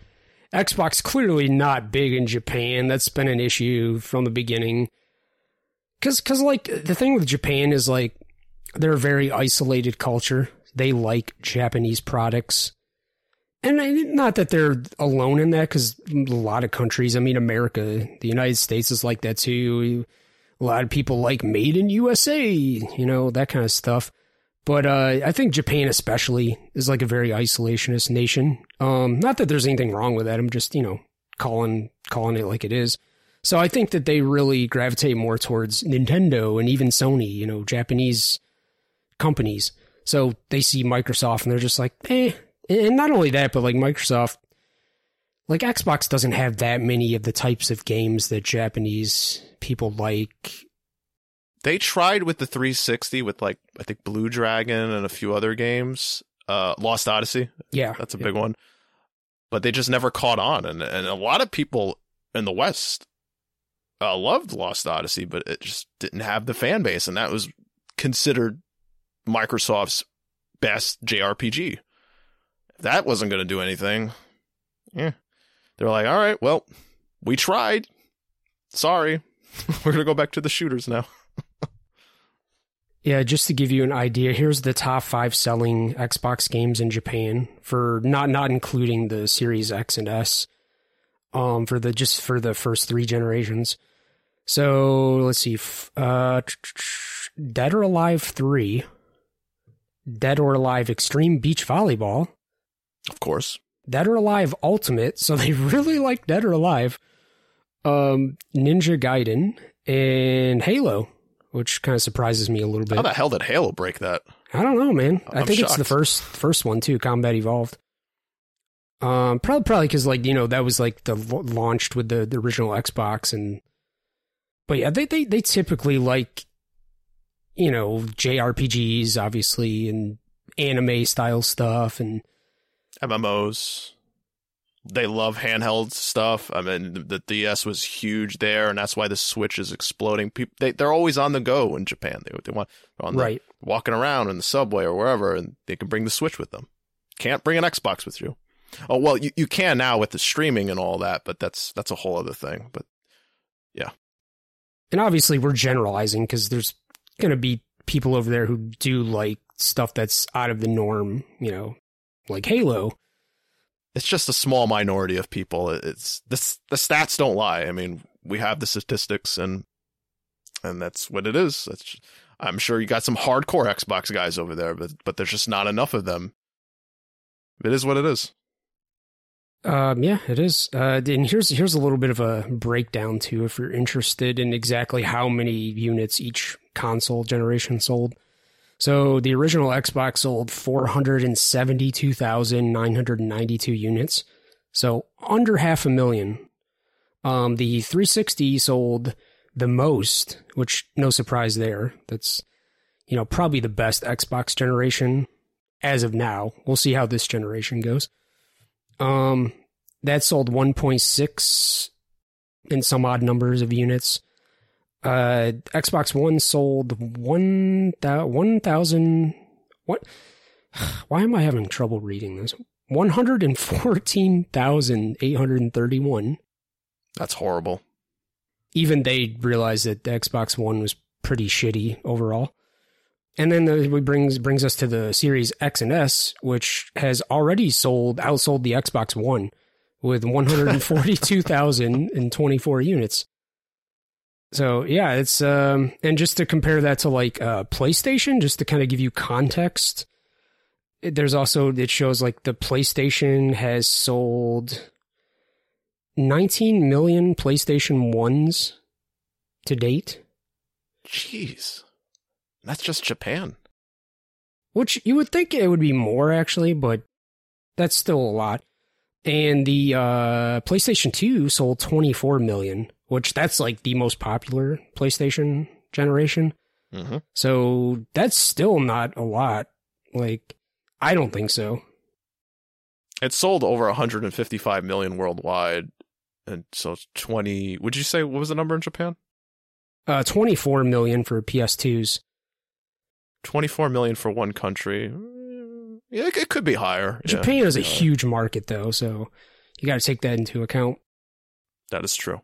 Xbox clearly not big in Japan. That's been an issue from the beginning. Cause, cause like the thing with Japan is like they're a very isolated culture. They like Japanese products. And not that they're alone in that, because a lot of countries, I mean, America, the United States is like that too. A lot of people like made in USA, you know, that kind of stuff. But uh, I think Japan, especially, is like a very isolationist nation. Um, not that there's anything wrong with that. I'm just, you know, calling calling it like it is. So I think that they really gravitate more towards Nintendo and even Sony, you know, Japanese companies. So they see Microsoft and they're just like, eh. And not only that, but like Microsoft, like Xbox doesn't have that many of the types of games that Japanese people like. They tried with the 360 with like I think Blue Dragon and a few other games. Uh, Lost Odyssey. Yeah, That's a big one. But they just never caught on, and and a lot of people in the West uh, loved Lost Odyssey, but it just didn't have the fan base, and that was considered Microsoft's best JRPG. That wasn't going to do anything, yeah, they're like, all right, well, we tried. Sorry, we're gonna go back to the shooters now. Yeah, just to give you an idea, here's the top five selling Xbox games in Japan for not not including the Series X and S. Um, for the just for the first three generations. So let's see, uh, Dead or Alive three, Dead or Alive Extreme Beach Volleyball, Of course, Dead or Alive Ultimate. So they really like Dead or Alive. Um, Ninja Gaiden and Halo, which kind of surprises me a little bit. how the hell did Halo break that? I don't know, man. I I'm think it's the first first one too, Combat Evolved. Um, probably probably because like you know that was like the launched with the, the original Xbox and, but yeah, they they they typically like, you know, JRPGs obviously and anime style stuff and MMOs. They love handheld stuff. I mean, the- the DS was huge there, and that's why the Switch is exploding. People, they they're always on the go in Japan. They they want on the, right. walking around in the subway or wherever, and they can bring the Switch with them. Can't bring an Xbox with you. Oh well, you, you can now with the streaming and all that, but that's that's a whole other thing. But yeah, And obviously we're generalizing because there's gonna be people over there who do like stuff that's out of the norm, you know, like Halo. it's just a small minority of people. It's the the stats don't lie. I mean, we have the statistics, and and that's what it is. That's I'm sure you got some hardcore Xbox guys over there, but but there's just not enough of them. It is what it is. Um, yeah, it is. Uh, and here's here's a little bit of a breakdown too, if you're interested in exactly how many units each console generation sold. So the original Xbox sold 472,992 units, so under half a million. Um, the 360 sold the most, which no surprise there. That's you know probably the best Xbox generation as of now. We'll see how this generation goes. Um, that sold 1.6 in some odd numbers of units. Uh, Xbox One sold 1,000. what? Why am I having trouble reading this? 114,831. That's horrible. Even they realized that the Xbox One was pretty shitty overall. And then the, it brings brings us to the Series X and S, which has already sold outsold the Xbox One with 142,024 units. So yeah, it's um and just to compare that to like uh PlayStation just to kind of give you context, it- there's also it shows like the PlayStation has sold 19 million PlayStation 1s to date Jeez. That's just Japan. Which you would think it would be more actually, but that's still a lot. And the uh, PlayStation 2 sold 24 million, which that's like the most popular PlayStation generation. Mm-hmm. So that's still not a lot. Like, I don't think so. It sold over 155 million worldwide. And so it's 20. Would you say, what was the number in Japan? Uh, 24 million for PS2s. 24 million for one country. Yeah, it, it could be higher. Yeah, Japan is a huge market, though, so you got to take that into account. That is true.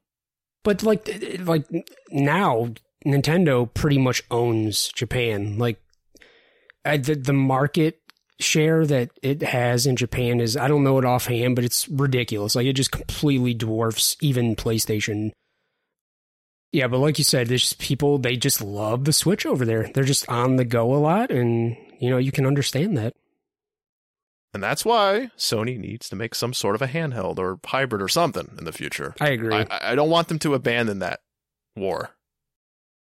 But like, like now, Nintendo pretty much owns Japan. Like, I, the the market share that it has in Japan is I don't know it offhand, but it's ridiculous. Like, it just completely dwarfs even PlayStation. Yeah, but like you said, there's people they just love the Switch over there. They're just on the go a lot, and you know you can understand that. And that's why Sony needs to make some sort of a handheld or hybrid or something in the future. I agree. I, I don't want them to abandon that war.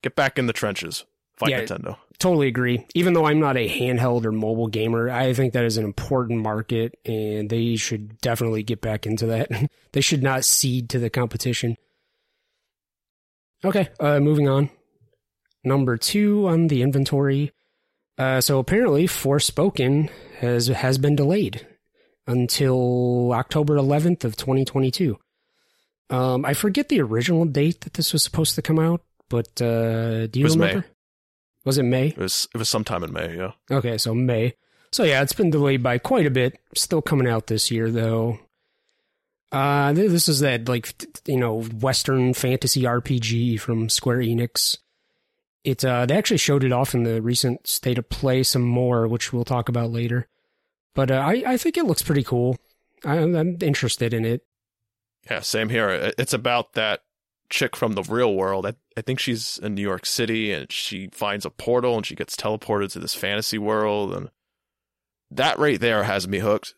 Get back in the trenches. Fight Yeah. Nintendo. Totally agree. Even though I'm not a handheld or mobile gamer, I think that is an important market and they should definitely get back into that. they should not cede to the competition. Okay, uh, moving on. Number two on the inventory. Uh, so apparently, Forspoken has has been delayed until October 11th of 2022. Um, I forget the original date that this was supposed to come out, but uh, do you It was May. Was it May? It was it was sometime in May, yeah. Okay, so May. So yeah, it's been delayed by quite a bit. Still coming out this year though. Uh, this is that like you know Western fantasy RPG from Square Enix. It uh, they actually showed it off in the recent state of play some more, which we'll talk about later. But uh, I I think it looks pretty cool. I, I'm interested in it. Yeah, same here. It's about that chick from the real world. I, I think she's in New York City and she finds a portal and she gets teleported to this fantasy world. And that right there has me hooked.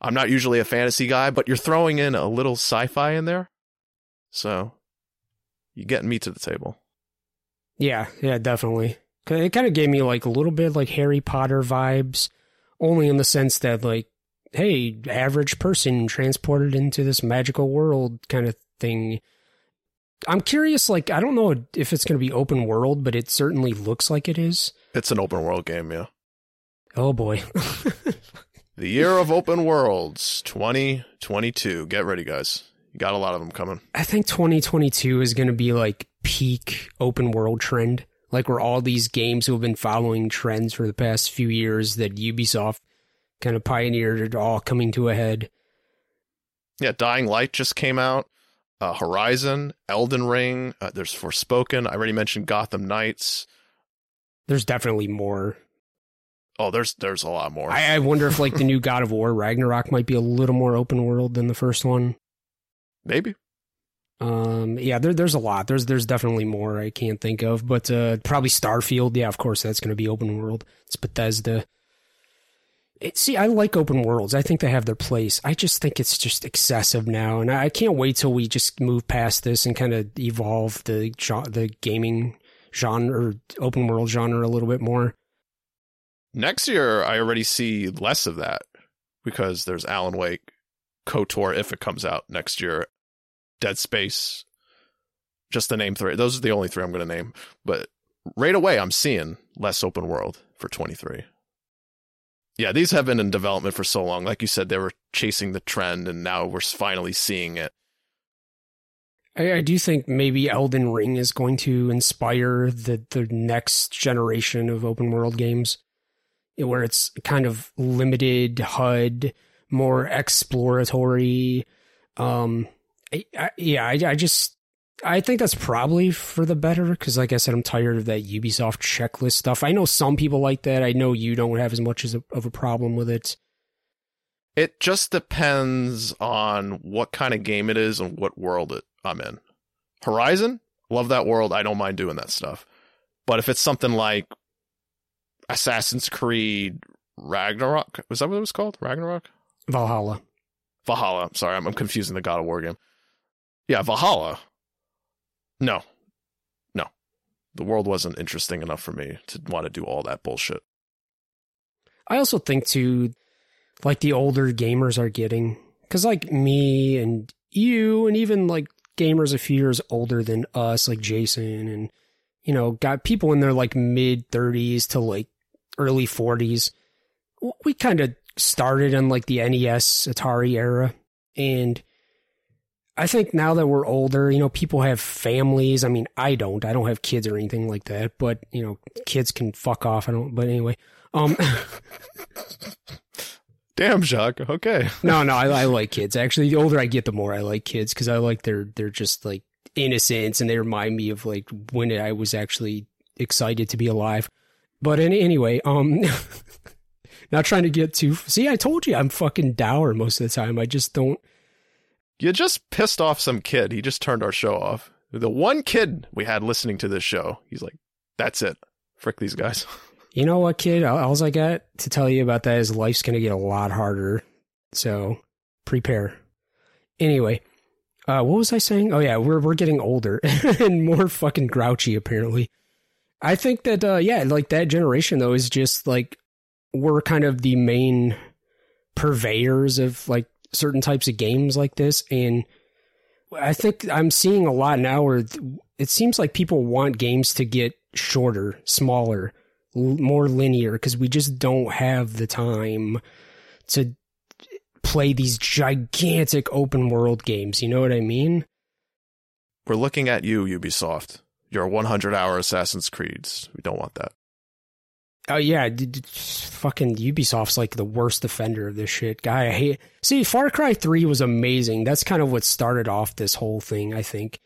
I'm not usually a fantasy guy, but you're throwing in a little sci fi in there. So you're getting me to the table. Yeah, yeah, definitely. It kind of gave me like a little bit like Harry Potter vibes, only in the sense that like, hey, average person transported into this magical world kind of thing. I'm curious, like, I don't know if it's going to be open world, but it certainly looks like it is. It's an open world game, yeah. Oh boy. The year of open worlds, 2022. Get ready, guys. Got a lot of them coming. I think 2022 is going to be like peak open world trend, like where all these games who have been following trends for the past few years that Ubisoft kind of pioneered are all coming to a head. Yeah, Dying Light just came out. Uh, Horizon, Elden Ring. Uh, there's Forspoken. I already mentioned Gotham Knights. There's definitely more. Oh, there's there's a lot more. I, I wonder if like the new God of War Ragnarok might be a little more open world than the first one. Maybe. Um, yeah, there, there's a lot. There's there's definitely more I can't think of, but uh, probably Starfield. Yeah, of course that's going to be open world. It's Bethesda. It, see, I like open worlds. I think they have their place. I just think it's just excessive now, and I, I can't wait till we just move past this and kind of evolve the the gaming genre, or open world genre, a little bit more. Next year, I already see less of that because there's Alan Wake, KOTOR if it comes out next year, Dead Space. Just the name three. Those are the only three I'm going to name. But right away, I'm seeing less open world for 23. Yeah, these have been in development for so long. Like you said, they were chasing the trend, and now we're finally seeing it. I, I do think maybe Elden Ring is going to inspire the the next generation of open world games, where it's kind of limited HUD, more exploratory. Um, I, I, yeah, I, I just I think that's probably for the better because, like I said, I'm tired of that Ubisoft checklist stuff. I know some people like that. I know you don't have as much as a, of a problem with it. It just depends on what kind of game it is and what world it, I'm in. Horizon, love that world. I don't mind doing that stuff. But if it's something like Assassin's Creed Ragnarok, was that what it was called? Ragnarok? Valhalla. Valhalla. I'm sorry, I'm, I'm confusing the God of War game. Yeah, Valhalla. No, no, the world wasn't interesting enough for me to want to do all that bullshit. I also think too, like the older gamers are getting, because like me and you, and even like gamers a few years older than us, like Jason, and you know, got people in their like mid 30s to like early 40s. We kind of started in like the NES Atari era. And I think now that we're older, you know, people have families. I mean, I don't. I don't have kids or anything like that, but you know, kids can fuck off. I don't but anyway. Um Damn, Jacques. Okay. No, no, I, I like kids. Actually, the older I get, the more I like kids because I like their they're just like innocence and they remind me of like when I was actually excited to be alive. But any, anyway, um, not trying to get too. See, I told you I'm fucking dour most of the time. I just don't. You just pissed off some kid. He just turned our show off. The one kid we had listening to this show, he's like, "That's it. Frick these guys." You know what, kid? All I got to tell you about that is life's going to get a lot harder. So prepare. Anyway, uh, what was I saying? Oh yeah, we're we're getting older and more fucking grouchy apparently. I think that uh, yeah, like that generation though is just like we're kind of the main purveyors of like certain types of games like this and I think I'm seeing a lot now where it seems like people want games to get shorter, smaller, more linear because we just don't have the time to play these gigantic open world games. You know what I mean? We're looking at you, Ubisoft. Your 100 hour Assassin's Creeds. We don't want that. Oh yeah, fucking Ubisoft's like the worst offender of this shit. Guy, I hate. See, Far Cry Three was amazing. That's kind of what started off this whole thing, I think.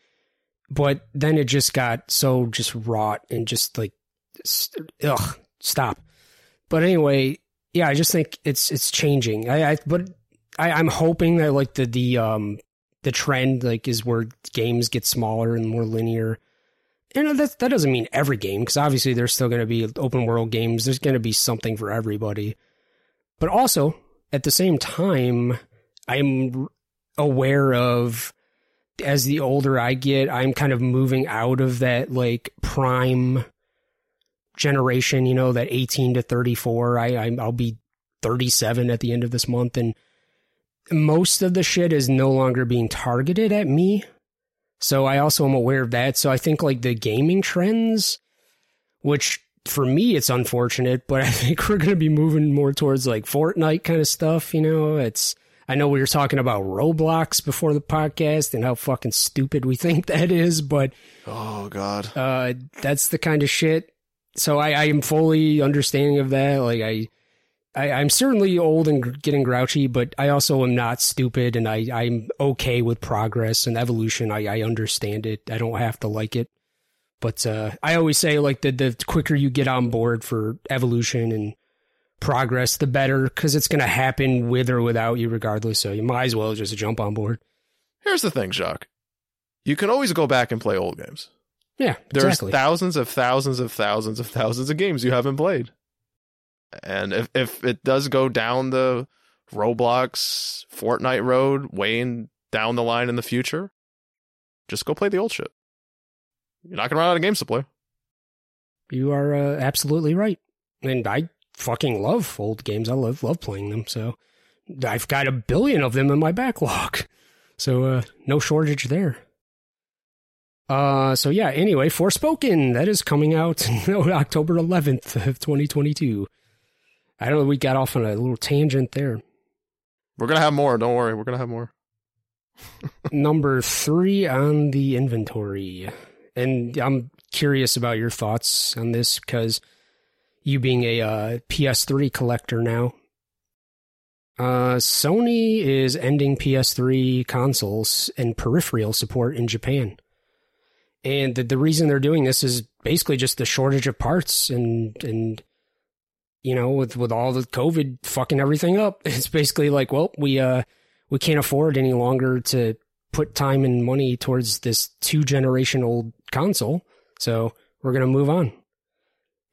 But then it just got so just rot and just like, ugh, stop. But anyway, yeah, I just think it's it's changing. I, I but I, I'm hoping that like the the um the trend like is where games get smaller and more linear. And that that doesn't mean every game because obviously there's still going to be open world games. There's going to be something for everybody. But also at the same time, I'm aware of as the older I get, I'm kind of moving out of that like prime generation. You know, that 18 to 34. I, I I'll be 37 at the end of this month, and most of the shit is no longer being targeted at me. So I also am aware of that. So I think like the gaming trends, which for me it's unfortunate, but I think we're going to be moving more towards like Fortnite kind of stuff. You know, it's I know we were talking about Roblox before the podcast and how fucking stupid we think that is, but oh god, uh, that's the kind of shit. So I, I am fully understanding of that. Like I I, am certainly old and getting grouchy, but I also am not stupid, and I, I'm okay with progress and evolution. I, I understand it. I don't have to like it, but uh, I always say like the the quicker you get on board for evolution and progress, the better, because it's going to happen with or without you, regardless. So you might as well just jump on board. Here's the thing, Jacques. You can always go back and play old games. Yeah, there's exactly. thousands of thousands of thousands of thousands of games you haven't played. And if if it does go down the Roblox Fortnite road, way down the line in the future, just go play the old shit. You're not gonna run out of games to play. You are uh, absolutely right, and I fucking love old games. I love love playing them. So I've got a billion of them in my backlog. So uh, no shortage there. Uh, so yeah. Anyway, Forspoken that is coming out October 11th of 2022. I don't know. We got off on a little tangent there. We're gonna have more. Don't worry. We're gonna have more. Number three on the inventory, and I'm curious about your thoughts on this because you being a uh, PS3 collector now. Uh, Sony is ending PS3 consoles and peripheral support in Japan. And the, the reason they're doing this is basically just the shortage of parts and, and you know, with with all the COVID fucking everything up, it's basically like, well, we uh we can't afford any longer to put time and money towards this two generation old console, so we're gonna move on.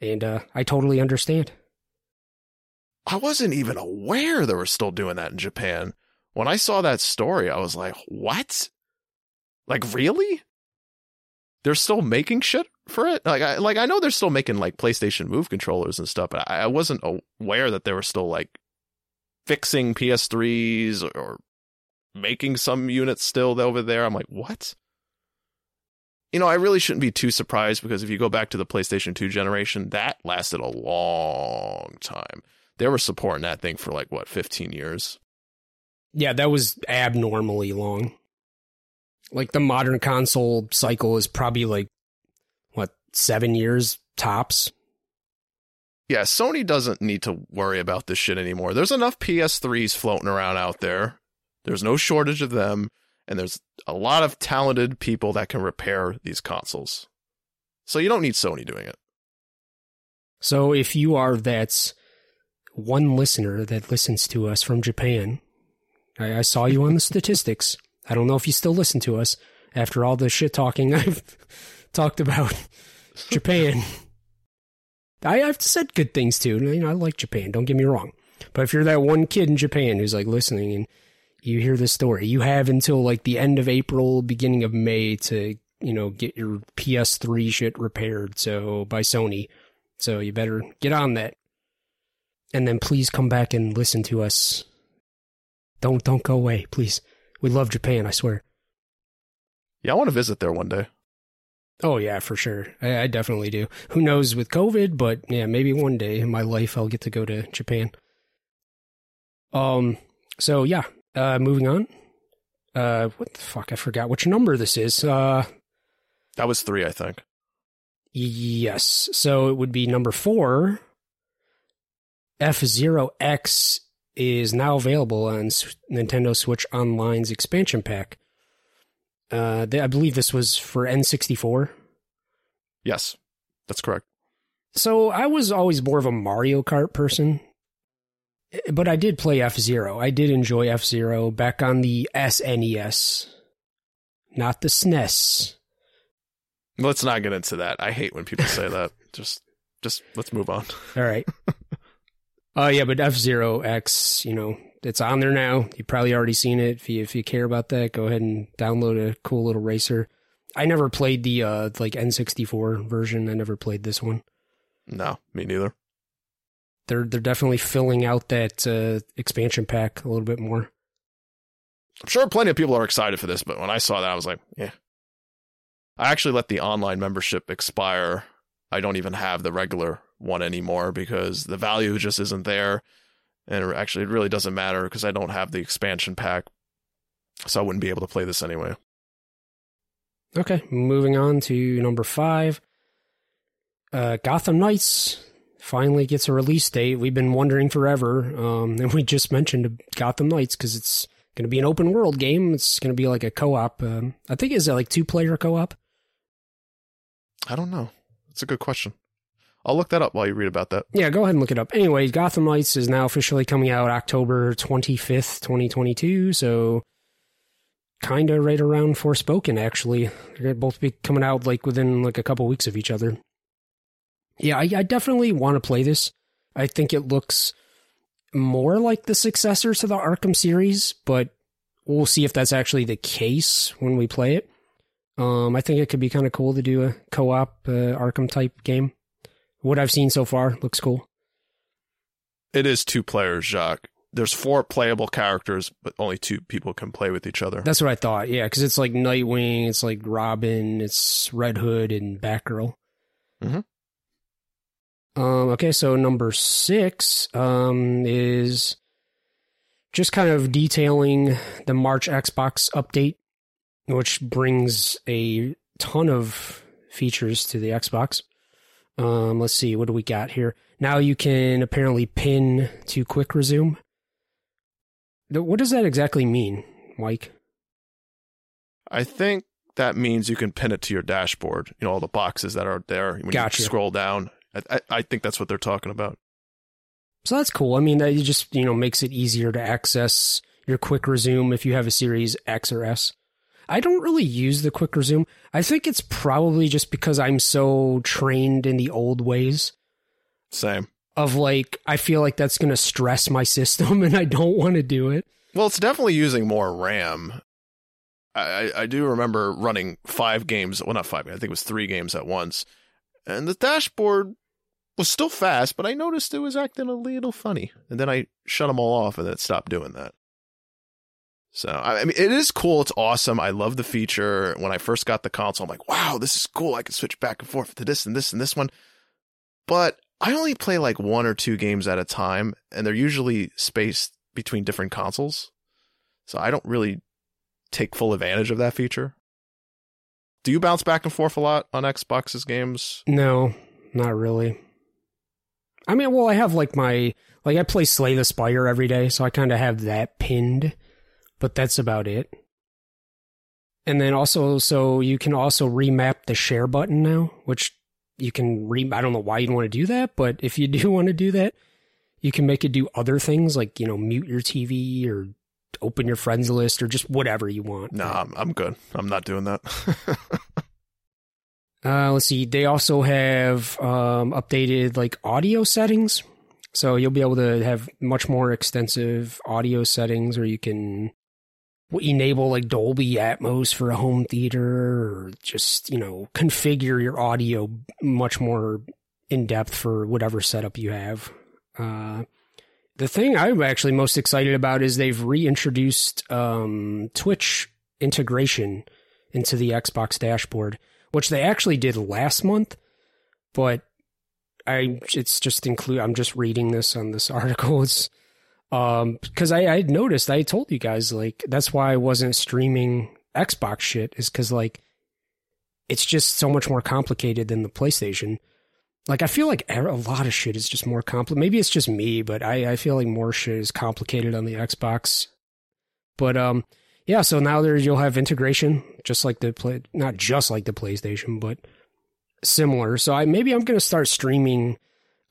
And uh, I totally understand. I wasn't even aware they were still doing that in Japan. When I saw that story, I was like, what? Like, really? They're still making shit for it. Like I like I know they're still making like PlayStation Move controllers and stuff, but I, I wasn't aware that they were still like fixing PS3s or, or making some units still over there. I'm like, what? You know, I really shouldn't be too surprised because if you go back to the PlayStation 2 generation, that lasted a long time. They were supporting that thing for like what, 15 years? Yeah, that was abnormally long. Like the modern console cycle is probably like 7 years tops. Yeah, Sony doesn't need to worry about this shit anymore. There's enough PS3s floating around out there. There's no shortage of them and there's a lot of talented people that can repair these consoles. So you don't need Sony doing it. So if you are that one listener that listens to us from Japan, I, I saw you on the statistics. I don't know if you still listen to us after all the shit talking I've talked about Japan. I, I've said good things too. You I like Japan. Don't get me wrong. But if you're that one kid in Japan who's like listening and you hear this story. You have until like the end of April, beginning of May to, you know, get your PS3 shit repaired. So by Sony. So you better get on that. And then please come back and listen to us. Don't, don't go away, please. We love Japan, I swear. Yeah, I want to visit there one day. Oh yeah, for sure. I, I definitely do. Who knows with COVID, but yeah, maybe one day in my life I'll get to go to Japan. Um, so yeah, uh, moving on. Uh, what the fuck? I forgot which number this is. Uh, that was three, I think. Yes. So it would be number four. F Zero X is now available on Nintendo Switch Online's expansion pack. Uh, they, I believe this was for N64. Yes, that's correct. So I was always more of a Mario Kart person but I did play F Zero. I did enjoy F Zero back on the SNES, not the SNES. Let's not get into that. I hate when people say that. Just, just let's move on. All right. Oh uh, yeah, but F Zero X, you know, it's on there now. You've probably already seen it. If you if you care about that, go ahead and download a cool little racer. I never played the uh like N64 version. I never played this one. No, me neither they're they're definitely filling out that uh, expansion pack a little bit more. I'm sure plenty of people are excited for this, but when I saw that, I was like, yeah. I actually let the online membership expire. I don't even have the regular one anymore because the value just isn't there. And it actually, it really doesn't matter because I don't have the expansion pack. So I wouldn't be able to play this anyway. Okay, moving on to number five. Uh, Gotham Knights finally gets a release date. We've been wondering forever, um, and we just mentioned Gotham Knights because it's going to be an open world game. It's going to be like a co op. Um, I think is it like two player co op? I don't know. That's a good question. I'll look that up while you read about that. Yeah, go ahead and look it up. Anyway, Gotham Knights is now officially coming out October 25th, 2022. So kind of right around Forspoken, actually. They're both be coming out like within like a couple weeks of each other. Yeah, I, I definitely want to play this. I think it looks more like the successor to the Arkham series, but we'll see if that's actually the case when we play it. Um, I think it could be kind of cool to do a co-op uh, Arkham type game. What I've seen so far looks cool. It is two players, Jacques. There's four playable characters, but only two people can play with each other. That's what I thought. Yeah, because it's like Nightwing, it's like Robin, it's Red Hood, and Batgirl. Mm-hmm. Um, okay, so number six um, is just kind of detailing the March Xbox update, which brings a ton of features to the Xbox. Um, let's see, what do we got here? Now you can apparently pin to quick resume. What does that exactly mean, Mike? I think that means you can pin it to your dashboard. You know, all the boxes that are there when gotcha. you scroll down. I, I think that's what they're talking about. So that's cool. I mean, it just you know makes it easier to access your quick resume if you have a series X or S. I don't really use the quick resume. I think it's probably just because I'm so trained in the old ways. Same. Of like, I feel like that's going to stress my system and I don't want to do it. Well, it's definitely using more RAM. I, I do remember running five games. Well, not five. I think it was three games at once, and the dashboard was still fast, but I noticed it was acting a little funny, and then I shut them all off, and it stopped doing that. So I mean, it is cool. It's awesome. I love the feature. When I first got the console, I'm like, wow, this is cool. I can switch back and forth to this and this and this one. But I only play like one or two games at a time, and they're usually spaced between different consoles. So I don't really take full advantage of that feature. Do you bounce back and forth a lot on Xbox's games? No, not really. I mean, well, I have like my like I play Slay the Spire every day, so I kind of have that pinned, but that's about it. And then also, so you can also remap the share button now, which you can re. I don't know why you'd want to do that, but if you do want to do that, you can make it do other things like you know mute your TV or open your friends list or just whatever you want. No, I'm, I'm good. I'm not doing that. Uh, let's see. They also have um, updated like audio settings, so you'll be able to have much more extensive audio settings, or you can enable like Dolby Atmos for a home theater, or just you know configure your audio much more in depth for whatever setup you have. Uh, the thing I'm actually most excited about is they've reintroduced um, Twitch integration into the Xbox dashboard which they actually did last month, but I it's just include I'm just reading this on this article. It's um because I I noticed I told you guys like that's why I wasn't streaming Xbox shit is because like it's just so much more complicated than the PlayStation. Like I feel like a lot of shit is just more complicated. Maybe it's just me, but I I feel like more shit is complicated on the Xbox. But um yeah, so now there you'll have integration, just like the play, not just like the PlayStation, but similar. So I maybe I'm gonna start streaming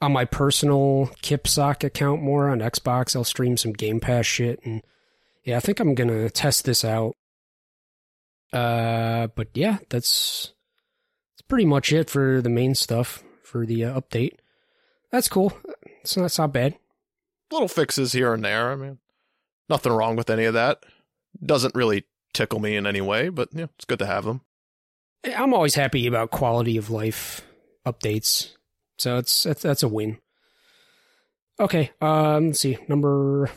on my personal Kipsock account more on Xbox. I'll stream some Game Pass shit, and yeah, I think I'm gonna test this out. Uh, but yeah, that's that's pretty much it for the main stuff for the uh, update. That's cool. It's not, it's not bad. Little fixes here and there. I mean, nothing wrong with any of that doesn't really tickle me in any way, but yeah, it's good to have them. I'm always happy about quality of life updates, so it's that's, that's a win. Okay, um, let's see number.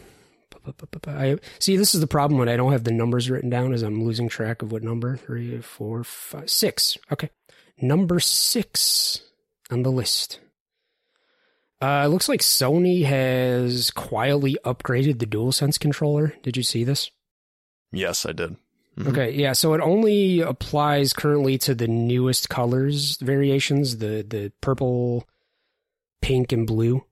I see. This is the problem when I don't have the numbers written down, as I'm losing track of what number three, four, five, six. Okay, number six on the list. Uh, it looks like Sony has quietly upgraded the DualSense controller. Did you see this? Yes, I did. Mm-hmm. Okay, yeah. So it only applies currently to the newest colors variations, the the purple, pink, and blue.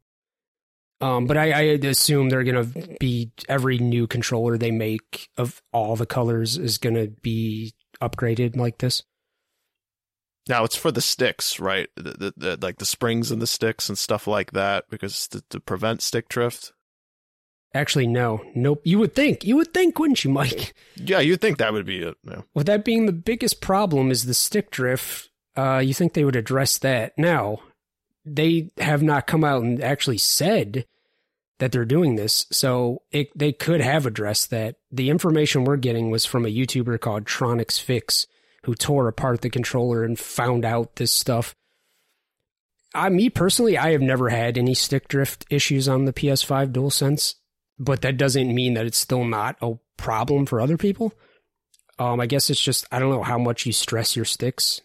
Um, but I, I assume they're gonna be every new controller they make of all the colors is gonna be upgraded like this. Now it's for the sticks, right? The, the, the, like the springs and the sticks and stuff like that, because to, to prevent stick drift. Actually, no. Nope. You would think. You would think, wouldn't you, Mike? Yeah, you'd think that would be it. Yeah. With that being the biggest problem is the stick drift, uh, you think they would address that. Now, they have not come out and actually said that they're doing this, so it, they could have addressed that. The information we're getting was from a YouTuber called TronicsFix, who tore apart the controller and found out this stuff. I, me personally, I have never had any stick drift issues on the PS5 DualSense but that doesn't mean that it's still not a problem for other people. Um, I guess it's just I don't know how much you stress your sticks.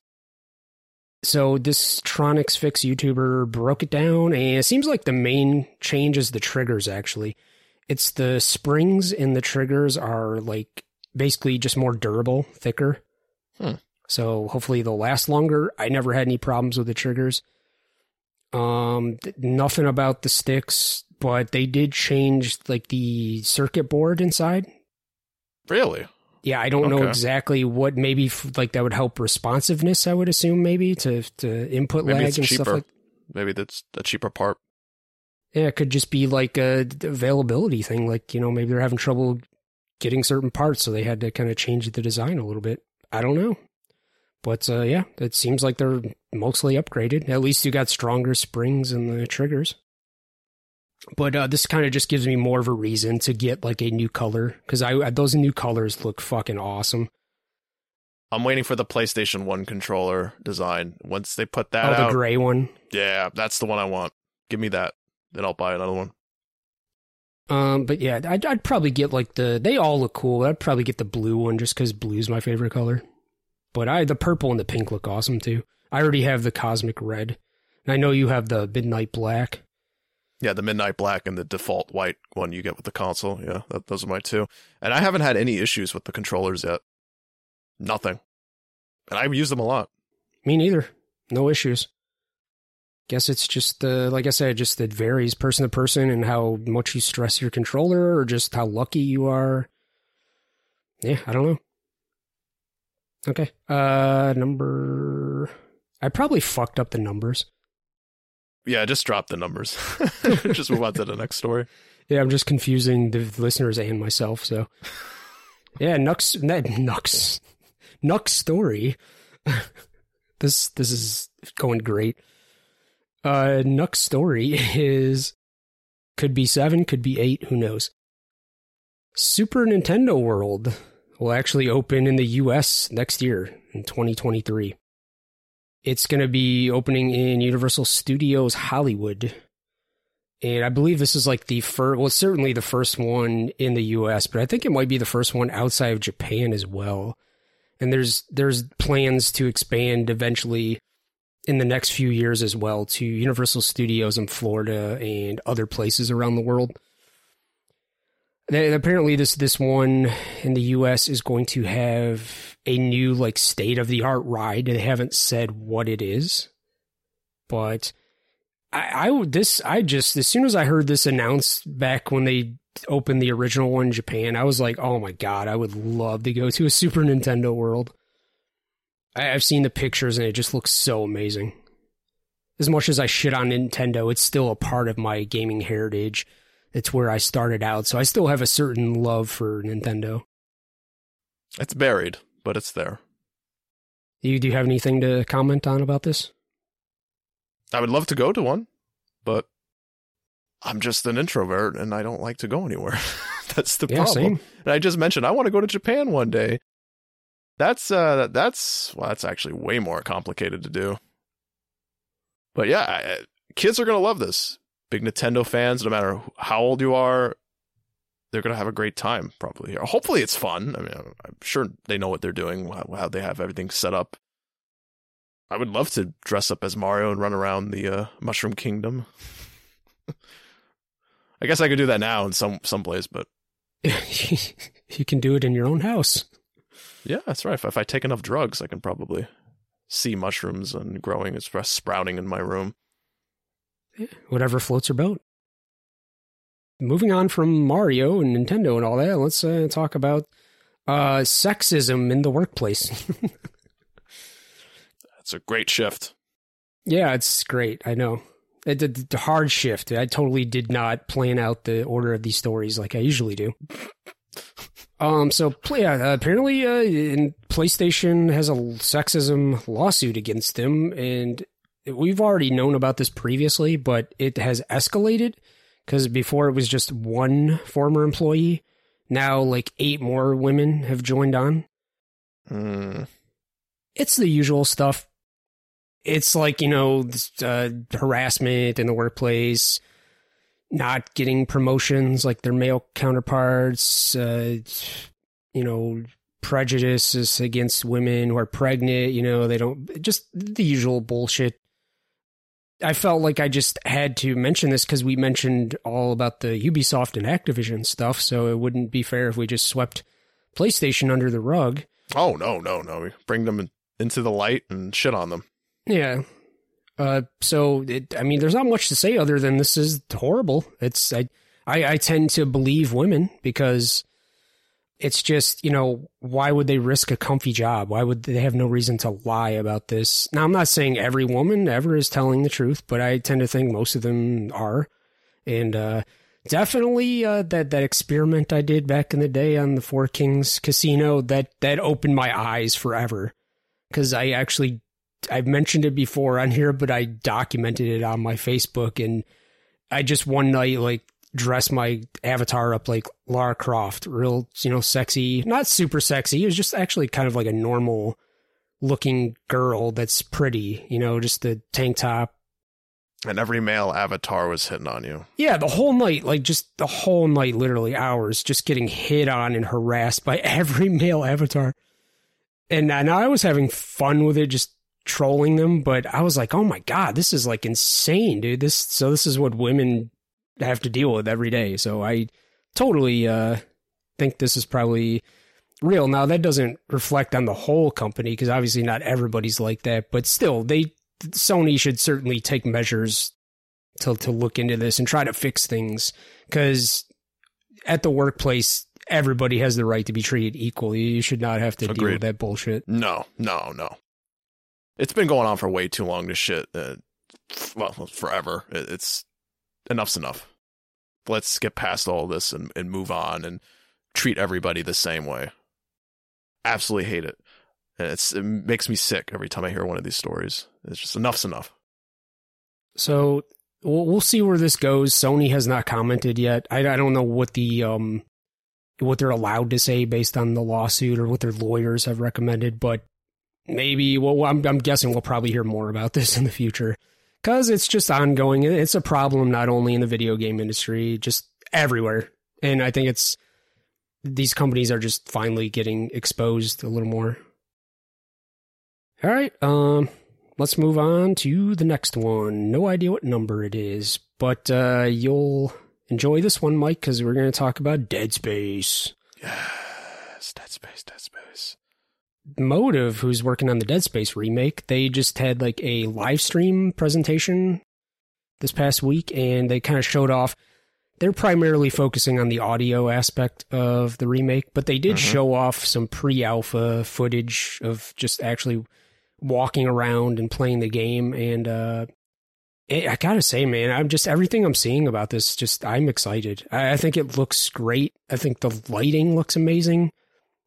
So this TronicsFix YouTuber broke it down, and it seems like the main change is the triggers. Actually, it's the springs and the triggers are like basically just more durable, thicker. Hmm. So hopefully they'll last longer. I never had any problems with the triggers. Um, nothing about the sticks but they did change like the circuit board inside. Really? Yeah, I don't okay. know exactly what. Maybe like that would help responsiveness. I would assume maybe to to input maybe lag and cheaper. stuff like. Maybe that's a cheaper part. Yeah, it could just be like a availability thing. Like you know, maybe they're having trouble getting certain parts, so they had to kind of change the design a little bit. I don't know, but uh, yeah, it seems like they're mostly upgraded. At least you got stronger springs and the triggers but uh, this kind of just gives me more of a reason to get like a new color because I those new colors look fucking awesome. I'm waiting for the PlayStation 1 controller design. Once they put that oh, the gray one. yeah, that's the one I want. Give me that. Then I'll buy another one. Um, but yeah, I'd, I'd probably get like the. They all look cool. I'd probably get the blue one just because blue's my favorite color. But I the purple and the pink look awesome too. I already have the cosmic red, and I know you have the midnight black. Yeah, the midnight black and the default white one you get with the console. Yeah, that, those are my two. And I haven't had any issues with the controllers yet. Nothing. And I use them a lot. Me neither. No issues. Guess it's just the like I said, just it varies person to person and how much you stress your controller or just how lucky you are. Yeah, I don't know. Okay. Uh number I probably fucked up the numbers. Yeah, just drop the numbers. just move on to the next story. Yeah, I'm just confusing the listeners and myself, so Yeah, Nux Nux Nux story. this this is going great. Uh Nux story is could be 7, could be 8, who knows. Super Nintendo World will actually open in the US next year in 2023. It's going to be opening in Universal Studios Hollywood. And I believe this is like the first, well, certainly the first one in the US, but I think it might be the first one outside of Japan as well. And there's, there's plans to expand eventually in the next few years as well to Universal Studios in Florida and other places around the world. And apparently, this this one in the U.S. is going to have a new like state of the art ride. They haven't said what it is, but I, I this I just as soon as I heard this announced back when they opened the original one in Japan, I was like, oh my god, I would love to go to a Super Nintendo World. I, I've seen the pictures and it just looks so amazing. As much as I shit on Nintendo, it's still a part of my gaming heritage it's where I started out, so I still have a certain love for Nintendo. It's buried, but it's there. You do you have anything to comment on about this? I would love to go to one, but I'm just an introvert and I don't like to go anywhere. that's the yeah, problem. Same. And I just mentioned I want to go to Japan one day. That's uh that's well that's actually way more complicated to do. But yeah, kids are going to love this big Nintendo fans, no matter how old you are, they're going to have a great time probably. Hopefully it's fun. I mean, I'm sure they know what they're doing, how they have everything set up. I would love to dress up as Mario and run around the uh, Mushroom Kingdom. I guess I could do that now in some some place, but you can do it in your own house. Yeah, that's right. If, if I take enough drugs, I can probably see mushrooms and growing, sprouting in my room whatever floats your boat. Moving on from Mario and Nintendo and all that, let's uh, talk about uh, sexism in the workplace. That's a great shift. Yeah, it's great. I know. It, it, the hard shift. I totally did not plan out the order of these stories like I usually do. Um. So, yeah. Apparently, uh, in PlayStation has a sexism lawsuit against them, and we've already known about this previously, but it has escalated because before it was just one former employee. Now, like eight more women have joined on. Mm. It's the usual stuff. It's like, you know, uh, harassment in the workplace, not getting promotions like their male counterparts, uh, you know, prejudices against women who are pregnant, you know, they don't, just the usual bullshit I felt like I just had to mention this because we mentioned all about the Ubisoft and Activision stuff, so it wouldn't be fair if we just swept PlayStation under the rug. Oh no, no, no! Bring them into the light and shit on them. Yeah. Uh, so it, I mean, there's not much to say other than this is horrible. It's I, I, I tend to believe women because it's just, you know, why would they risk a comfy job? Why would they have no reason to lie about this? Now, I'm not saying every woman ever is telling the truth, but I tend to think most of them are. And, uh, definitely, uh, that, that experiment I did back in the day on the Four Kings casino, that, that opened my eyes forever. Cause I actually, I've mentioned it before on here, but I documented it on my Facebook and I just one night, like, dress my avatar up like Lara Croft, real, you know, sexy, not super sexy. It was just actually kind of like a normal looking girl that's pretty, you know, just the tank top. And every male avatar was hitting on you. Yeah, the whole night, like just the whole night, literally hours, just getting hit on and harassed by every male avatar. And, and I was having fun with it, just trolling them, but I was like, oh my God, this is like insane, dude. This, so this is what women have to deal with every day. So I totally, uh, think this is probably real. Now that doesn't reflect on the whole company because obviously not everybody's like that, but still they, Sony should certainly take measures to, to look into this and try to fix things because at the workplace, everybody has the right to be treated equally. You should not have to deal with that bullshit. No, no, no. It's been going on for way too long. This shit, uh, well, forever. It's enough's enough. Let's get past all this and, and move on and treat everybody the same way. Absolutely hate it. And It's it makes me sick every time I hear one of these stories. It's just enough's enough. So we'll, we'll see where this goes. Sony has not commented yet. I, I don't know what the um what they're allowed to say based on the lawsuit or what their lawyers have recommended, but maybe well I'm I'm guessing we'll probably hear more about this in the future cuz it's just ongoing. It's a problem not only in the video game industry, just everywhere. And I think it's these companies are just finally getting exposed a little more. All right, um let's move on to the next one. No idea what number it is, but uh, you'll enjoy this one, Mike, because we're going to talk about Dead Space. Yes, Dead Space, Dead Space. Motive, who's working on the Dead Space remake, they just had like a live stream presentation this past week, and they kind of showed off. They're primarily focusing on the audio aspect of the remake, but they did Mhm. show off some pre-alpha footage of just actually walking around and playing the game. And uh, it, I gotta say, man, I'm just everything I'm seeing about this. Just I'm excited. I, I think it looks great. I think the lighting looks amazing.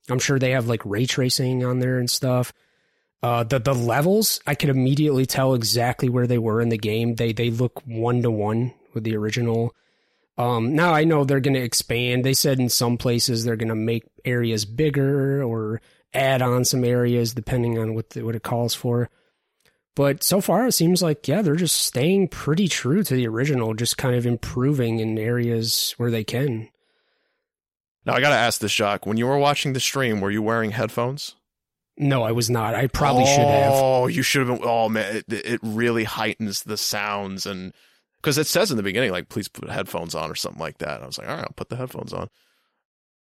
I'm sure they have like ray tracing on there and stuff. Uh, the the levels, I could immediately tell exactly where they were in the game. They they look one to one with the original. Um, now I know they're going to expand. They said in some places they're going to make areas bigger or add on some areas depending on what the, what it calls for. But so far it seems like yeah, they're just staying pretty true to the original, just kind of improving in areas where they can. Now I gotta ask this, Jacques. When you were watching the stream, were you wearing headphones? No, I was not. I probably should have. Oh, you should have been. Oh man, it, it really heightens the sounds and because it says in the beginning like please put headphones on or something like that. And I was like, all right, I'll put the headphones on.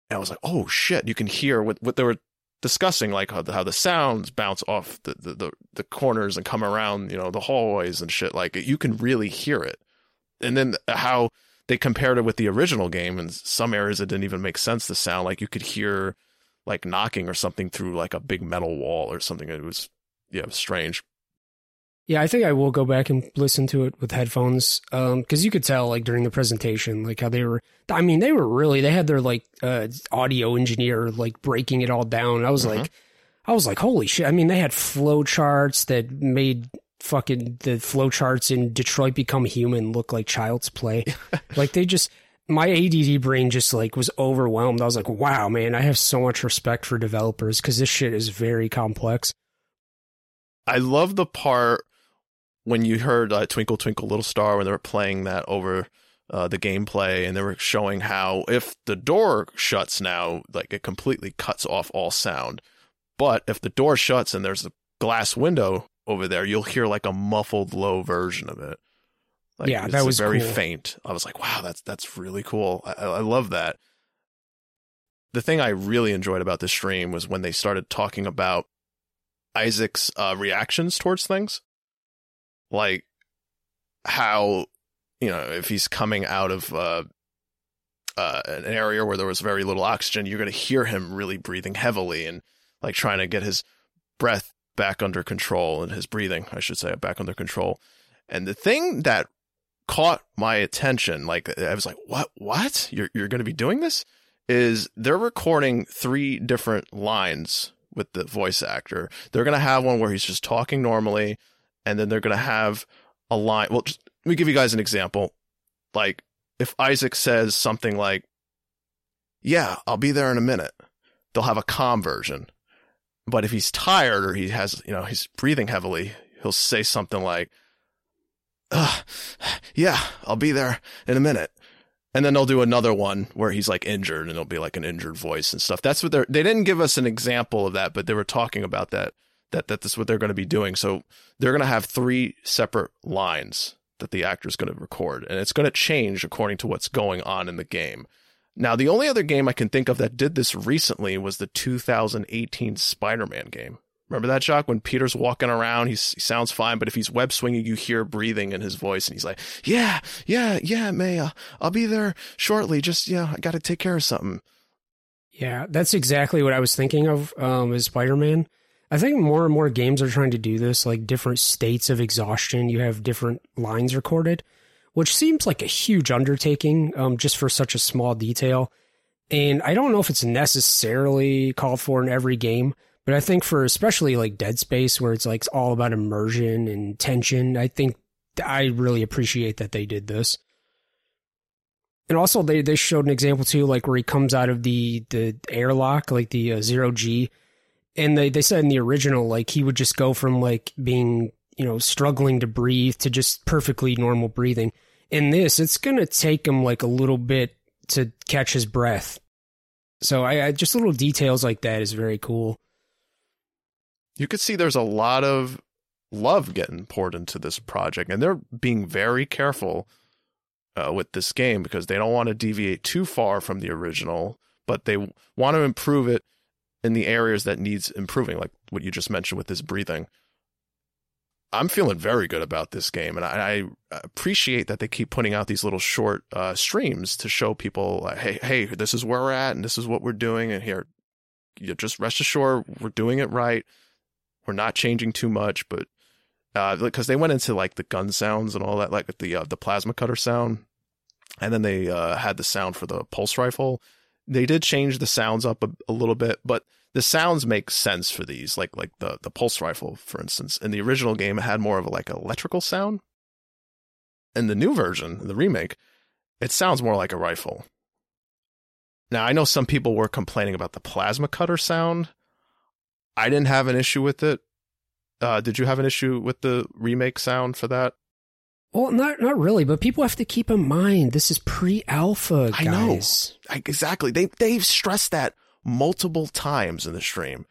And I was like, oh shit, you can hear what what they were discussing, like how the, how the sounds bounce off the, the the the corners and come around, you know, the hallways and shit. Like you can really hear it. And then how they compared it with the original game, and some areas it didn't even make sense. The sound, like you could hear like knocking or something through like a big metal wall or something. It was yeah, it was strange. Yeah, I think I will go back and listen to it with headphones. Um, because you could tell like during the presentation, like how they were. I mean, they were really. They had their like uh audio engineer like breaking it all down. I was Mhm. like, I was like, holy shit! I mean, they had flow charts that made fucking the flow charts in Detroit Become Human look like child's play. like they just. My ADD brain just like was overwhelmed. I was like, "Wow, man! I have so much respect for developers because this shit is very complex." I love the part when you heard uh, "Twinkle Twinkle Little Star" when they were playing that over uh, the gameplay, and they were showing how if the door shuts now, like it completely cuts off all sound. But if the door shuts and there's a glass window over there, you'll hear like a muffled, low version of it. Like, Yeah, that was very cool. faint. I was like, wow, that's that's really cool. I, I love that. The thing I really enjoyed about this stream was when they started talking about Isaac's uh, reactions towards things, like how you know if he's coming out of uh, uh, an area where there was very little oxygen, you're going to hear him really breathing heavily and like trying to get his breath back under control and his breathing, I should say, back under control. And the thing that caught my attention, like I was like, "What? What? You're you're going to be doing this?" Is they're recording three different lines with the voice actor. They're going to have one where he's just talking normally, and then they're going to have a line. Well, just, let me give you guys an example. Like if Isaac says something like, "Yeah, I'll be there in a minute," they'll have a calm version. But if he's tired or he has, you know, he's breathing heavily, he'll say something like, "Yeah, I'll be there in a minute." And then they'll do another one where he's like injured and it'll be like an injured voice and stuff. That's what they're, they didn't give us an example of that, but they were talking about that, that, that that's what they're going to be doing. So they're going to have three separate lines that the actor's going to record and it's going to change according to what's going on in the game. Now, the only other game I can think of that did this recently was the 2018 Spider-Man game. Remember that, Jacques? When Peter's walking around, he sounds fine, but if he's web swinging, you hear breathing in his voice, and he's like, "Yeah, yeah, yeah, May, uh, I'll be there shortly. Just yeah, I got to take care of something." Yeah, that's exactly what I was thinking of. Um, Spider Man. I think more and more games are trying to do this, like different states of exhaustion. You have different lines recorded, which seems like a huge undertaking, um, just for such a small detail. And I don't know if it's necessarily called for in every game but I think for especially like Dead Space, where it's like all about immersion and tension, I think I really appreciate that they did this. And also, they, they showed an example too, like where he comes out of the, the airlock, like the uh, zero G. And they, they said in the original, like he would just go from like being, you know, struggling to breathe to just perfectly normal breathing. In this, it's going to take him like a little bit to catch his breath. So I, I just little details like that is very cool you could see there's a lot of love getting poured into this project, and they're being very careful uh, with this game because they don't want to deviate too far from the original, but they want to improve it in the areas that needs improving, like what you just mentioned with this breathing. I'm feeling very good about this game, and I, I appreciate that they keep putting out these little short uh, streams to show people, hey, hey, this is where we're at, and this is what we're doing, and here, you just rest assured we're doing it right. We're not changing too much, but because uh, they went into like the gun sounds and all that, like the uh, the plasma cutter sound, and then they uh, had the sound for the pulse rifle. They did change the sounds up a, a, little bit, but the sounds make sense for these. Like like the the pulse rifle, for instance, in the original game, it had more of a, like electrical sound. In the new version, the remake, it sounds more like a rifle. Now I know some people were complaining about the plasma cutter sound I didn't have an issue with it. Uh, did you have an issue with the remake sound for that? Well, not not really, but people have to keep in mind this is pre-alpha. Guys. I know I, exactly. They they've stressed that multiple times in the stream,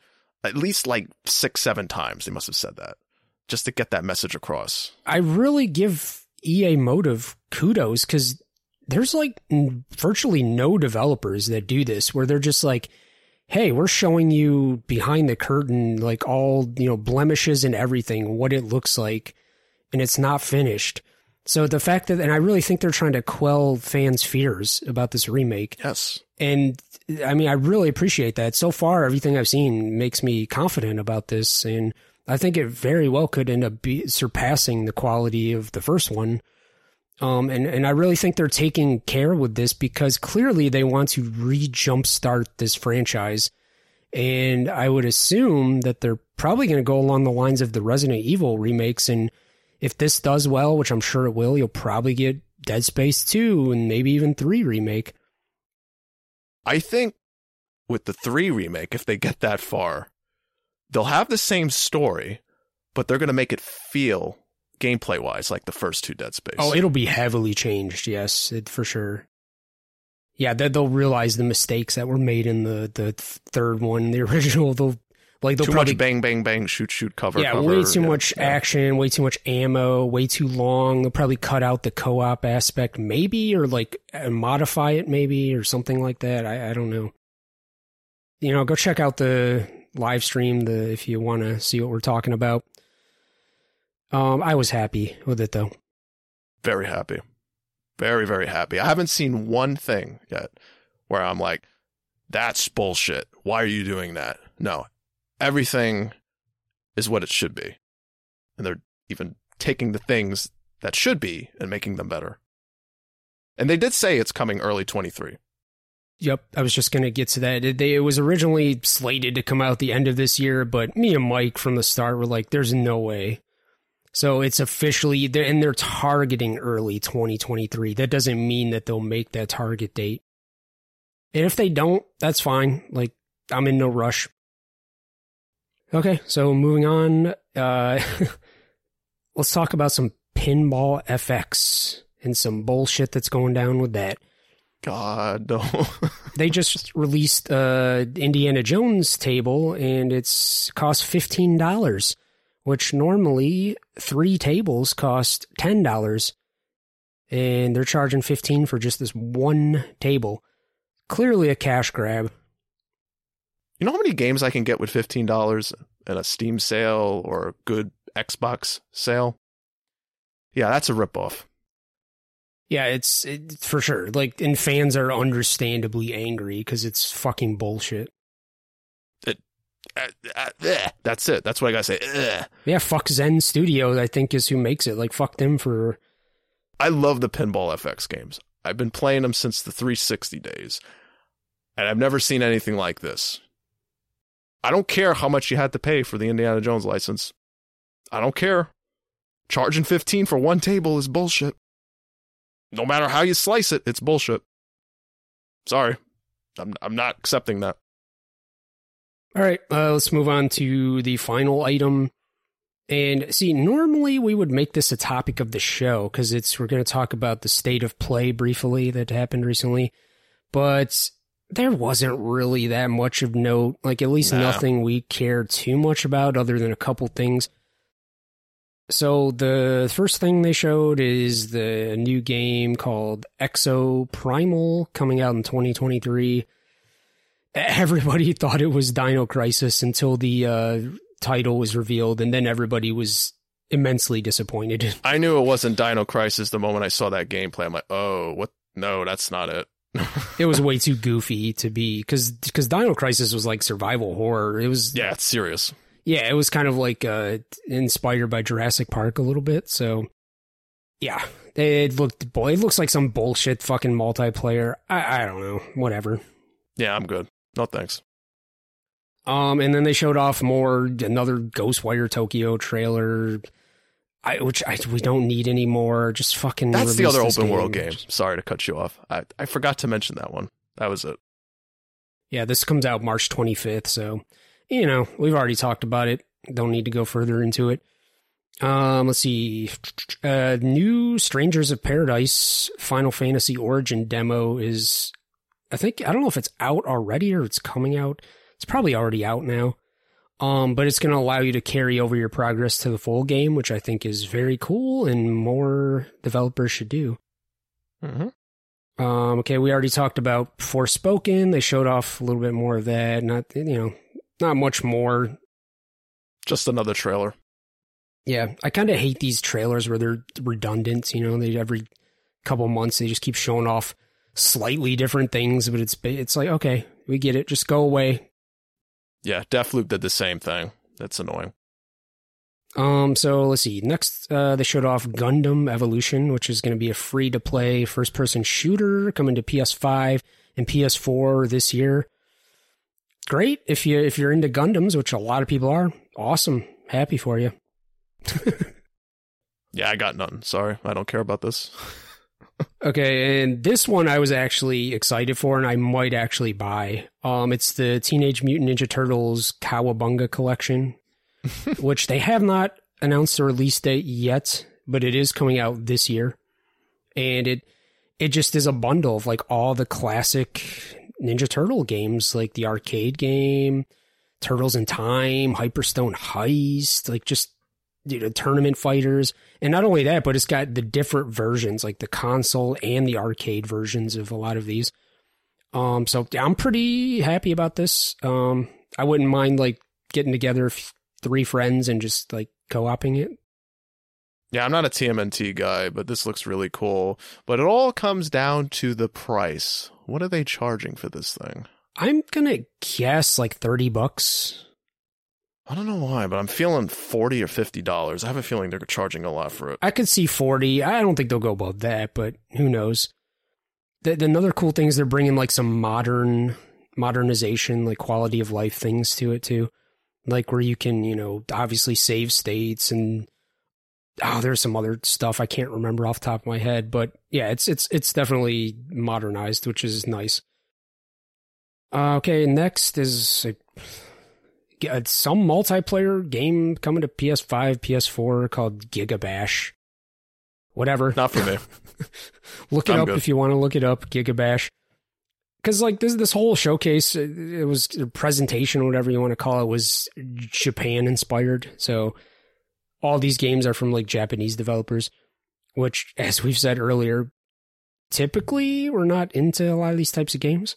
at least like six seven times. They must have said that just to get that message across. I really give EA Motive kudos because there's like virtually no developers that do this where they're just like, hey, we're showing you behind the curtain, like all, you know, blemishes and everything, what it looks like, and it's not finished. So the fact that, and I really think they're trying to quell fans' fears about this remake. Yes. And I mean, I really appreciate that. So far, everything I've seen makes me confident about this. And I think it very well could end up surpassing the quality of the first one. Um, and, and I really think they're taking care with this because clearly they want to re jumpstart this franchise. And I would assume that they're probably going to go along the lines of the Resident Evil remakes. And if this does well, which I'm sure it will, you'll probably get Dead Space 2 and maybe even 3 remake. I think with the 3 remake, if they get that far, they'll have the same story, but they're going to make it feel gameplay wise, like the first two Dead Space. Oh, it'll be heavily changed. Yes, it, for sure. Yeah, they'll realize the mistakes that were made in the the third one, the original. They'll like too probably, much bang bang bang shoot shoot cover. Yeah, cover, way too yeah, much yeah. action, way too much ammo, way too long. They'll probably cut out the co op aspect, maybe, or like uh, modify it, maybe, or something like that. I, I don't know. You know, go check out the live stream the if you want to see what we're talking about. Um, I was happy with it though. Very happy. Very, very happy. I haven't seen one thing yet where I'm like, that's bullshit. Why are you doing that? No, everything is what it should be. And they're even taking the things that should be and making them better. And they did say it's coming early 23. Yep, I was just going to get to that. It, they, it was originally slated to come out the end of this year, but me and Mike from the start were like, there's no way So it's officially they're and they're targeting early 2023. That doesn't mean that they'll make that target date. And if they don't, that's fine. Like I'm in no rush. Okay, so moving on. Uh, let's talk about some pinball FX and some bullshit that's going down with that. God, no. they just released uh Indiana Jones table and it's cost fifteen dollars, which normally three tables cost ten dollars. And they're charging fifteen for just this one table. Clearly a cash grab. You know how many games I can get with fifteen dollars in a Steam sale or a good Xbox sale? Yeah, that's a ripoff. Yeah, it's it, for sure. Like, and fans are understandably angry because it's fucking bullshit. Uh, uh, eh, That's it. That's what I gotta say. Ugh. Yeah, fuck Zen Studio. I think is who makes it. Like, fuck them for. I love the Pinball FX games. I've been playing them since the 360 days, and I've never seen anything like this. I don't care how much you had to pay for the Indiana Jones license. I don't care. Charging 15 for one table is bullshit. No matter how you slice it, it's bullshit. Sorry. I'm I'm not accepting that. All right, uh, let's move on to the final item. And see, normally we would make this a topic of the show because it's we're going to talk about the state of play briefly that happened recently, but there wasn't really that much of note. Like at least No. nothing we cared too much about, other than a couple things. So the first thing they showed is the new game called Exoprimal coming out in 2023 everybody thought it was Dino Crisis until the uh, title was revealed, and then everybody was immensely disappointed. I knew it wasn't Dino Crisis the moment I saw that gameplay. I'm like, oh, what? No, that's not it. It was way too goofy to be because because Dino Crisis was like survival horror. It was Yeah, it's serious. yeah, it was kind of like uh, inspired by Jurassic Park a little bit. So yeah, it looked boy, it looks like some bullshit fucking multiplayer. I I don't know, whatever. Yeah, I'm good. No thanks. Um, and then they showed off more another Ghostwire Tokyo trailer, I, which I, we don't need anymore. Just fucking. That's the other open world game. Sorry to cut you off. I, I forgot to mention that one. That was it. Yeah, this comes out March 25th, so you know we've already talked about it. Don't need to go further into it. Um, let's see. Uh, new Strangers of Paradise Final Fantasy Origin demo is, I think I don't know if it's out already or it's coming out. It's probably already out now. Um, but it's going to allow you to carry over your progress to the full game, which I think is very cool and more developers should do. Mm-hmm. Um, okay, we already talked about Forspoken. They showed off a little bit more of that. Not you know, not much more. Just another trailer. Yeah, I kind of hate these trailers where they're redundant. You know, they every couple months they just keep showing off slightly different things, but it's it's like okay, we get it. Just go away. Yeah, Deathloop did the same thing. That's annoying. Um, so let's see. Next, uh, they showed off Gundam Evolution, which is going to be a free to play first person shooter coming to PS5 and PS4 this year. Great if you if you're into Gundams, which a lot of people are. Awesome, happy for you. Yeah, I got nothing. Sorry, I don't care about this. Okay, and this one I was actually excited for, and I might actually buy. Um, it's the Teenage Mutant Ninja Turtles Cowabunga collection, which they have not announced the release date yet, but it is coming out this year, and it it just is a bundle of like all the classic Ninja Turtle games, like the arcade game, Turtles in Time, Hyperstone Heist, like just you know tournament fighters and not only that but it's got the different versions like the console and the arcade versions of a lot of these um so i'm pretty happy about this um i wouldn't mind like getting together f- three friends and just like co-oping it Yeah, I'm not a TMNT guy, but this looks really cool. But it all comes down to the price. What are they charging for this thing? i'm gonna guess like 30 bucks I don't know why, but I'm feeling forty or fifty dollars. I have a feeling they're charging a lot for it. i could see 40 i don't think they'll go above that but who knows the, the another cool thing is they're bringing like some modern modernization like quality of life things to it too like where you can you know obviously save states and oh, there's some other stuff I can't remember off the top of my head, but yeah, it's it's it's definitely modernized, which is nice. Uh, okay, next is Uh, some multiplayer game coming to PS5, PS4 called Gigabash. Whatever. Not for me. look it I'm up good. if you want to look it up. Gigabash. Because like this this whole showcase, it was a presentation, whatever you want to call it, was Japan inspired. So all these games are from like Japanese developers, which, as we've said earlier, typically we're not into a lot of these types of games.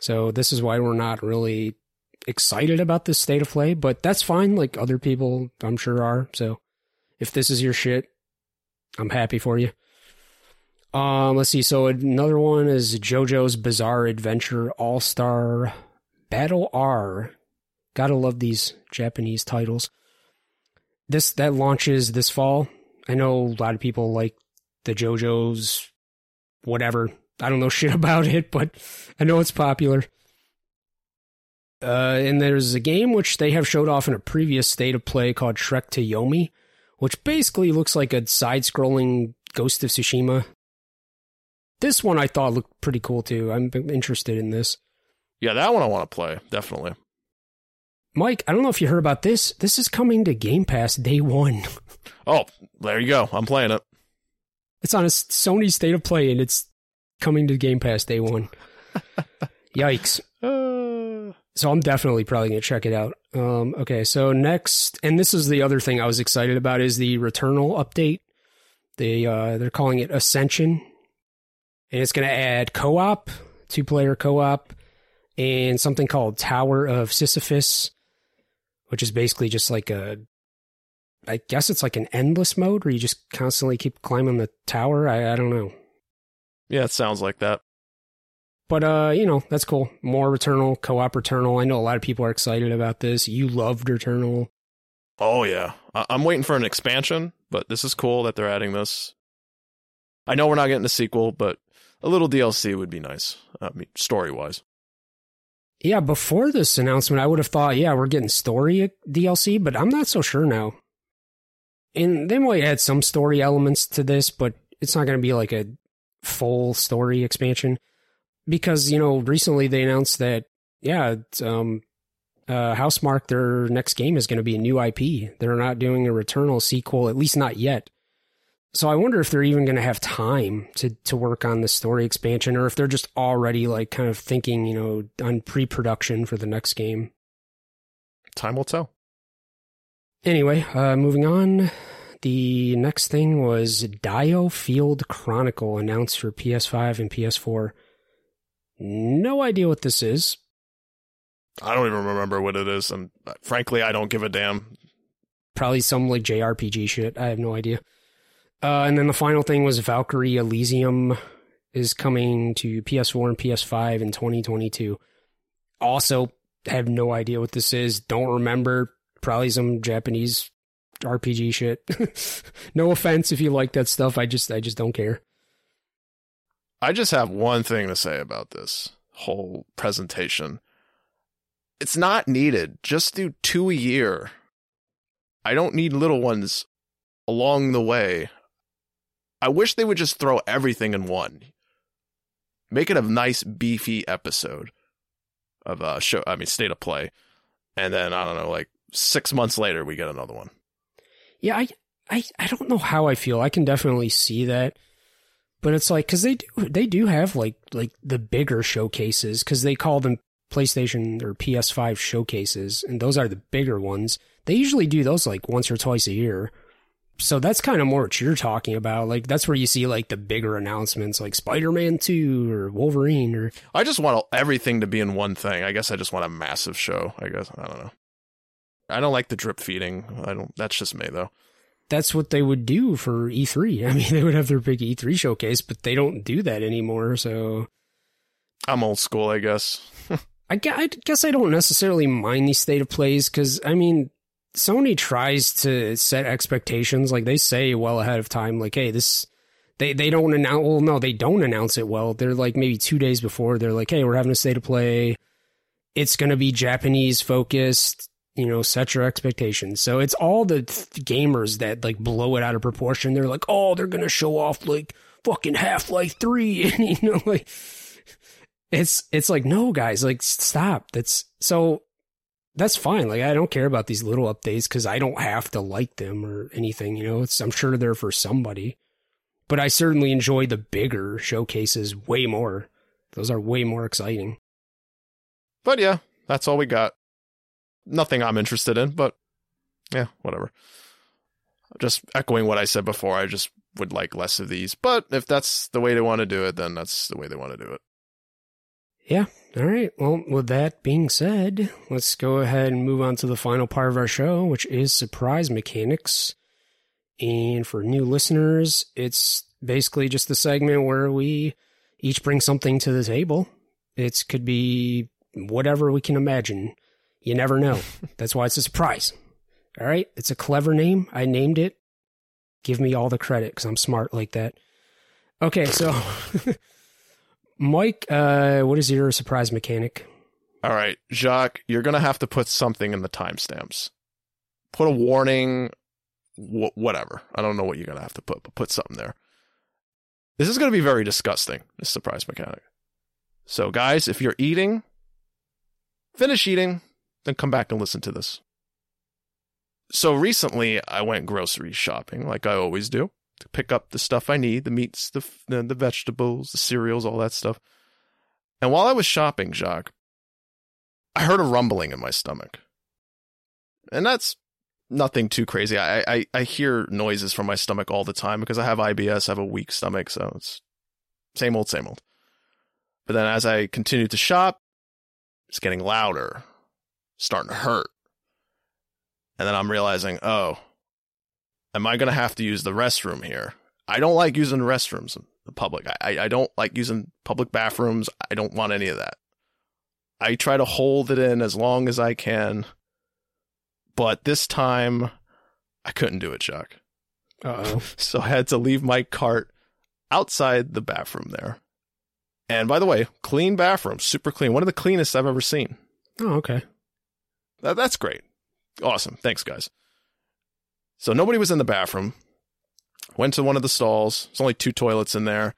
So this is why we're not really excited about this state of play, but that's fine. Like other people, I'm sure are. So if this is your shit, I'm happy for you. Um, let's see. So another one is JoJo's Bizarre Adventure All Star Battle R. Gotta love these Japanese titles. This that launches this fall. I know a lot of people like the JoJo's, whatever. I don't know shit about it, but I know it's popular. Uh, and there's a game which they have showed off in a previous state of play called Trek to Yomi, which basically looks like a side-scrolling Ghost of Tsushima. This one I thought looked pretty cool too. I'm interested in this. Yeah, that one I want to play definitely. Mike, I don't know if you heard about this. This is coming to Game Pass day one. Oh, there you go. I'm playing it. It's on a Sony State of Play, and it's coming to Game Pass day one. Yikes. Uh... So I'm definitely probably going to check it out. Um, okay, so next, and this is the other thing I was excited about is the Returnal update. They uh, they're calling it Ascension, and it's going to add co-op, two-player co-op, and something called Tower of Sisyphus, which is basically just like a I guess it's like an endless mode where you just constantly keep climbing the tower. I, I don't know. Yeah, it sounds like that. But uh, you know, that's cool. More Returnal, co-op Returnal. I know a lot of people are excited about this. You loved Returnal. Oh yeah, I- I'm waiting for an expansion, but this is cool that they're adding this. I know we're not getting a sequel, but a little DLC would be nice. I mean, story wise. Yeah, before this announcement, I would have thought, yeah, we're getting story DLC, but I'm not so sure now. And they might add some story elements to this, but it's not going to be like a full story expansion because you know recently they announced that yeah, um, uh, Housemarque their next game is going to be a new IP. They're not doing a Returnal sequel, at least not yet. So I wonder if they're even going to have time to to work on the story expansion, or if they're just already like kind of thinking, you know, on pre-production for the next game. Time will tell. Anyway, uh, moving on. The next thing was DioField Chronicle announced for PS5 and PS4. No idea what this is. I don't even remember what it is, and uh, frankly, I don't give a damn. Probably some like JRPG shit. I have no idea. Uh, and then the final thing was Valkyrie Elysium is coming to PS4 and PS5 in 2022. Also, have no idea what this is. Don't remember. Probably some Japanese RPG shit. no offense if you like that stuff. I just I just don't care. I just have one thing to say about this whole presentation. It's not needed. Just do two a year. I don't need little ones along the way. I wish they would just throw everything in one. Make it a nice beefy episode of a show. I mean, state of play, and then I don't know, like six months later, we get another one. Yeah, I, I, I don't know how I feel. I can definitely see that, but it's like because they do they do have like like the bigger showcases because they call them PlayStation or PS5 showcases, and those are the bigger ones. They usually do those like once or twice a year so that's kind of more what you're talking about. Like that's where you see like the bigger announcements, like Spider-Man Two or Wolverine. Or I just want everything to be in one thing. I guess I just want a massive show. I guess I don't know. I don't like the drip feeding. I don't. That's just me though. That's what they would do for E3. I mean, they would have their big E3 showcase, but they don't do that anymore. So I'm old school, I guess. I guess I don't necessarily mind these state of plays because I mean Sony tries to set expectations. Like they say well ahead of time, like, hey, this they they don't announce. Well, no, they don't announce it well. They're like maybe two days before. They're like, hey, we're having a state of play. It's going to be Japanese focused. You know, set your expectations. So it's all the th- gamers that like blow it out of proportion. They're like, oh, they're gonna show off like fucking Half Life Three, and you know, like it's it's like no, guys, like stop. That's so that's fine. Like I don't care about these little updates because I don't have to like them or anything. You know, it's I'm sure they're for somebody, but I certainly enjoy the bigger showcases way more. Those are way more exciting. But yeah, that's all we got. Nothing I'm interested in, but yeah, whatever. Just echoing what I said before, I just would like less of these. But if that's the way they want to do it, then that's the way they want to do it. Yeah. All right. Well, with that being said, let's go ahead and move on to the final part of our show, which is surprise mechanics. And for new listeners, it's basically just the segment where we each bring something to the table. It could be whatever we can imagine. You never know. That's why it's a surprise. All right. It's a clever name. I named it. Give me all the credit because I'm smart like that. Okay. So, Mike, uh, what is your surprise mechanic? All right, Jacques, you're going to have to put something in the timestamps. Put a warning, wh- whatever. I don't know what you're going to have to put, but put something there. This is going to be very disgusting, this surprise mechanic. So, guys, if you're eating, finish eating, then come back and listen to this. So, recently I went grocery shopping, like I always do, to pick up the stuff I need the meats, the, the, vegetables, the cereals, all that stuff. And while I was shopping, Jacques, I heard a rumbling in my stomach. And that's nothing too crazy. I, I, I hear noises from my stomach all the time because I have IBS, I have a weak stomach, so it's same old, same old. But then as I continued to shop, it's getting louder, starting to hurt. And then I'm realizing, oh, am I going to have to use the restroom here? I don't like using restrooms in the public. I, I don't like using public bathrooms. I don't want any of that. I try to hold it in as long as I can. But this time, I couldn't do it, Chuck. Uh-oh. So I had to leave my cart outside the bathroom there. And by the way, clean bathroom, super clean. One of the cleanest I've ever seen. Oh, okay. That, that's great. Awesome. Thanks, guys. So nobody was in the bathroom. Went to one of the stalls. There's only two toilets in there.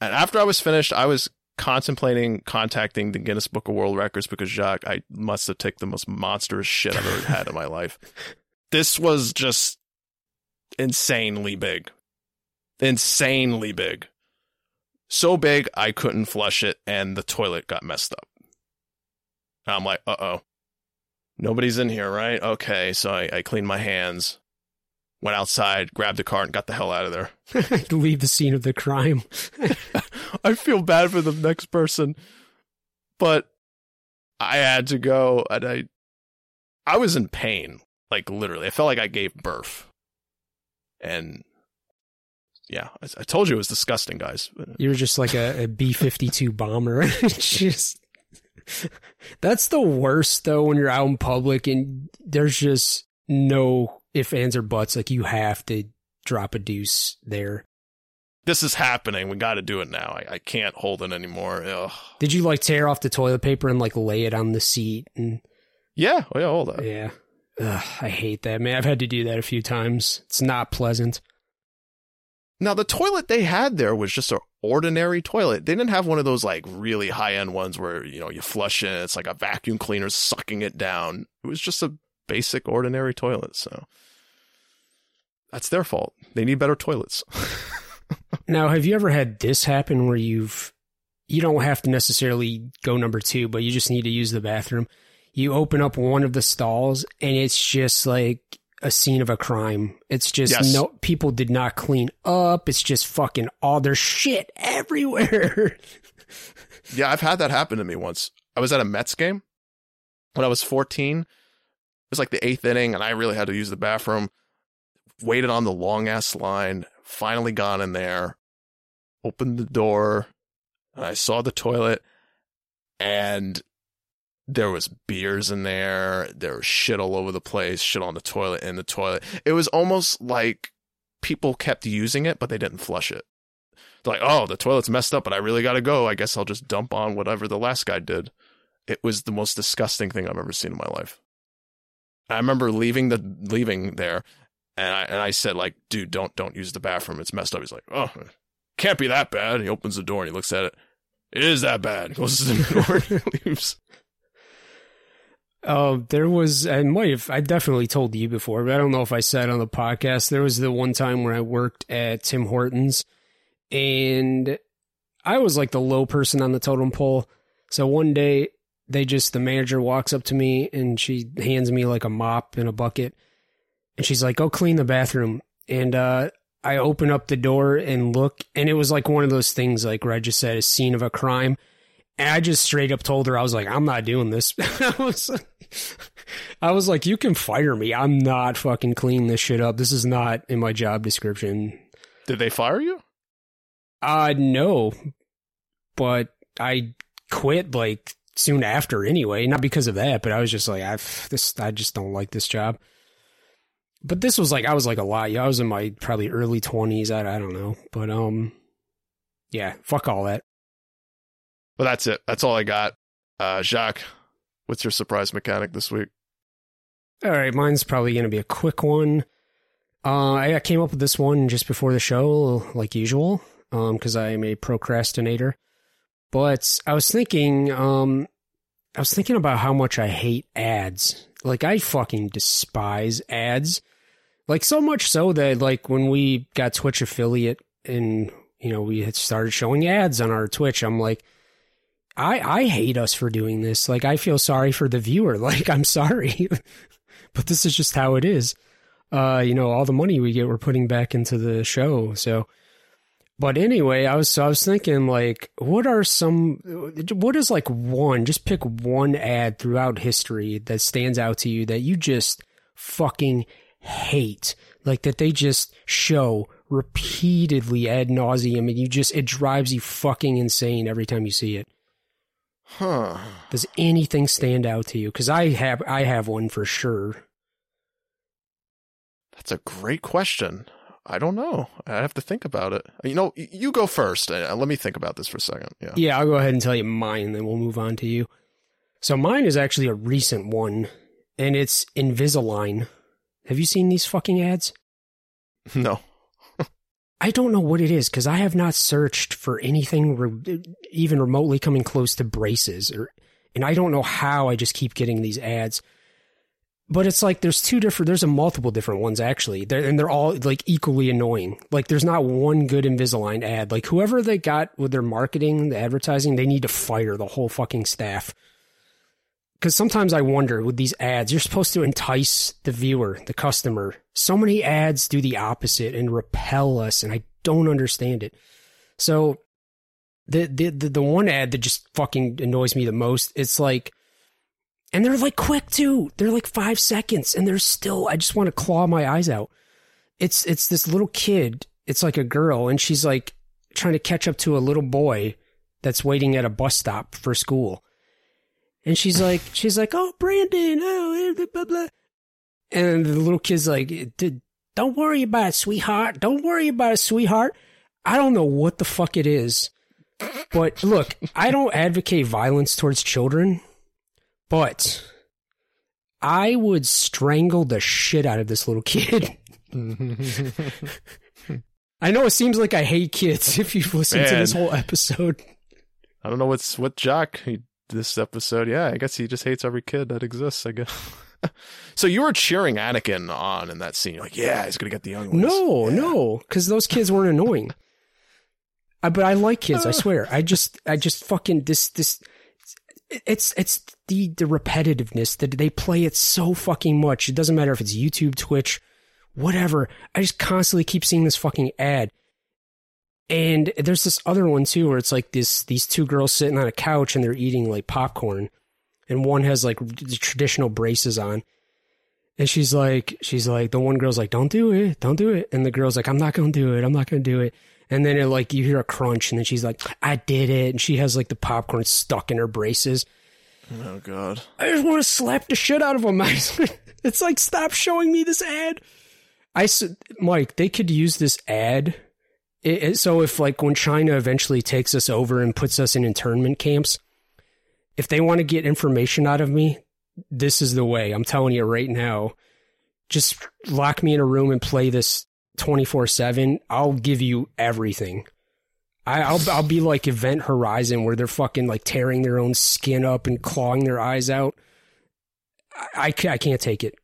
And after I was finished, I was contemplating contacting the Guinness Book of World Records because Jacques, I must have taken the most monstrous shit I've ever had in my life. This was just insanely big. Insanely big. So big I couldn't flush it and the toilet got messed up. And I'm like, uh oh. Nobody's in here, right? Okay, so I, I cleaned my hands, went outside, grabbed a cart, and got the hell out of there. Leave the scene of the crime. I feel bad for the next person, but I had to go, and I, I was in pain, like literally. I felt like I gave birth, and yeah, I, I told you it was disgusting, guys. You were just like a, a B fifty two bomber. just that's the worst though when you're out in public and there's just no if ands or buts. Like you have to drop a deuce there. This is happening. We got to do it now. I, I can't hold it anymore. Ugh. Did you like tear off the toilet paper and like lay it on the seat and Yeah, oh, yeah, hold on. yeah. Ugh, I hate that, man. I've had to do that a few times. It's not pleasant. Now the toilet they had there was just an ordinary toilet. They didn't have one of those like really high end ones where you know you flush it. It's like a vacuum cleaner sucking it down. It was just a basic ordinary toilet. So that's their fault. They need better toilets. Now, have you ever had this happen where you've you don't have to necessarily go number two, but you just need to use the bathroom? You open up one of the stalls and it's just like a scene of a crime. It's just Yes. no people did not clean up. It's just fucking all their shit everywhere. yeah, I've had that happen to me once. I was at a Mets game when I was 14. It was like the eighth inning, and I really had to use the bathroom. Waited on the long ass line. Finally got in there. Opened the door. And I saw the toilet, and there was beers in there. There was shit all over the place. Shit on the toilet, in the toilet. It was almost like people kept using it, but they didn't flush it. Like, oh, the toilet's messed up, but I really got to go. I guess I'll just dump on whatever the last guy did. It was the most disgusting thing I've ever seen in my life. I remember leaving the leaving there, and I and I said like, dude, don't don't use the bathroom. It's messed up. He's like, oh, can't be that bad. He opens the door and he looks at it. It is that bad. He to the door and leaves. Uh, there was, I might have, I definitely told you before, but I don't know if I said on the podcast. There was the one time where I worked at Tim Hortons and I was like the low person on the totem pole. So one day they just, the manager walks up to me and she hands me like a mop and a bucket and she's like, go clean the bathroom. And, uh, I open up the door and look and it was like one of those things like where I just said a scene of a crime and I just straight up told her, I was like, I'm not doing this. I was, I was like, you can fire me. I'm not fucking cleaning this shit up. This is not in my job description. Did they fire you? Uh, no, but I quit like soon after anyway. Not because of that, but I was just like, I this, I just don't like this job. But this was like, I was like a lot. I was in my probably early twenties. I, I don't know, but um, yeah, fuck all that. Well, that's it. That's all I got. Uh, Jacques, what's your surprise mechanic this week? All right, mine's probably going to be a quick one. Uh, I came up with this one just before the show, like usual, because um, I am a procrastinator. But I was thinking, um, I was thinking about how much I hate ads. Like I fucking despise ads. Like so much so that like when we got Twitch affiliate and you know we had started showing ads on our Twitch, I'm like, I I hate us for doing this. Like I feel sorry for the viewer. Like I'm sorry. but this is just how it is. Uh, you know, all the money we get we're putting back into the show. So but anyway, I was so I was thinking like what are some what is like one just pick one ad throughout history that stands out to you that you just fucking hate. Like that they just show repeatedly ad nauseum and you just it drives you fucking insane every time you see it. Huh. Does anything stand out to you? Because I have I have one for sure. That's a great question. I don't know. I have to think about it. You know, you go first. Uh, let me think about this for a second. Yeah. Yeah, I'll go ahead and tell you mine, then we'll move on to you. So mine is actually a recent one, and it's Invisalign. Have you seen these fucking ads? No. I don't know what it is because I have not searched for anything re- even remotely coming close to braces, or, and I don't know how I just keep getting these ads. But it's like there's two different, there's a multiple different ones actually, they're, and they're all like equally annoying. Like there's not one good Invisalign ad. Like whoever they got with their marketing, the advertising, they need to fire the whole fucking staff. Because sometimes I wonder with these ads, you're supposed to entice the viewer, the customer. So many ads do the opposite and repel us, and I don't understand it. So the the the, the one ad that just fucking annoys me the most, it's like and they're like quick too. They're like five seconds, and they're still. I just want to claw my eyes out. It's it's this little kid. It's like a girl, and she's like trying to catch up to a little boy that's waiting at a bus stop for school. And she's like, she's like, oh Brandon, oh eh, blah blah. blah. And the little kid's like, don't worry about it, sweetheart. Don't worry about it, sweetheart. I don't know what the fuck it is, but look, I don't advocate violence towards children but I would strangle the shit out of this little kid. I know it seems like I hate kids if you've listened Man. to this whole episode. I don't know what's what Jock he, this episode. Yeah, I guess he just hates every kid that exists. I guess. so you were cheering Anakin on in that scene. You're like, yeah, he's gonna get the young ones. No, yeah. no, because those kids weren't annoying. I, but I like kids. I swear. I just, I just fucking this, this it's it's the the repetitiveness that they play it so fucking much. It doesn't matter if it's YouTube, Twitch, whatever. I just constantly keep seeing this fucking ad. And there's this other one too where it's like this these two girls sitting on a couch and they're eating like popcorn and one has like the traditional braces on. And she's like she's like the one girl's like don't do it, don't do it. And the girl's like I'm not going to do it. I'm not going to do it. And then it like you hear a crunch, and then she's like, "I did it," and she has like the popcorn stuck in her braces. Oh god! I just want to slap the shit out of them. it's like, stop showing me this ad. I said, Mike, they could use this ad. It, so if like when China eventually takes us over and puts us in internment camps, if they want to get information out of me, this is the way. I'm telling you right now. Just lock me in a room and play this 24 7. I'll give you everything. I, I'll I'll be like Event Horizon where they're fucking like tearing their own skin up and clawing their eyes out. I, I, I can't take it.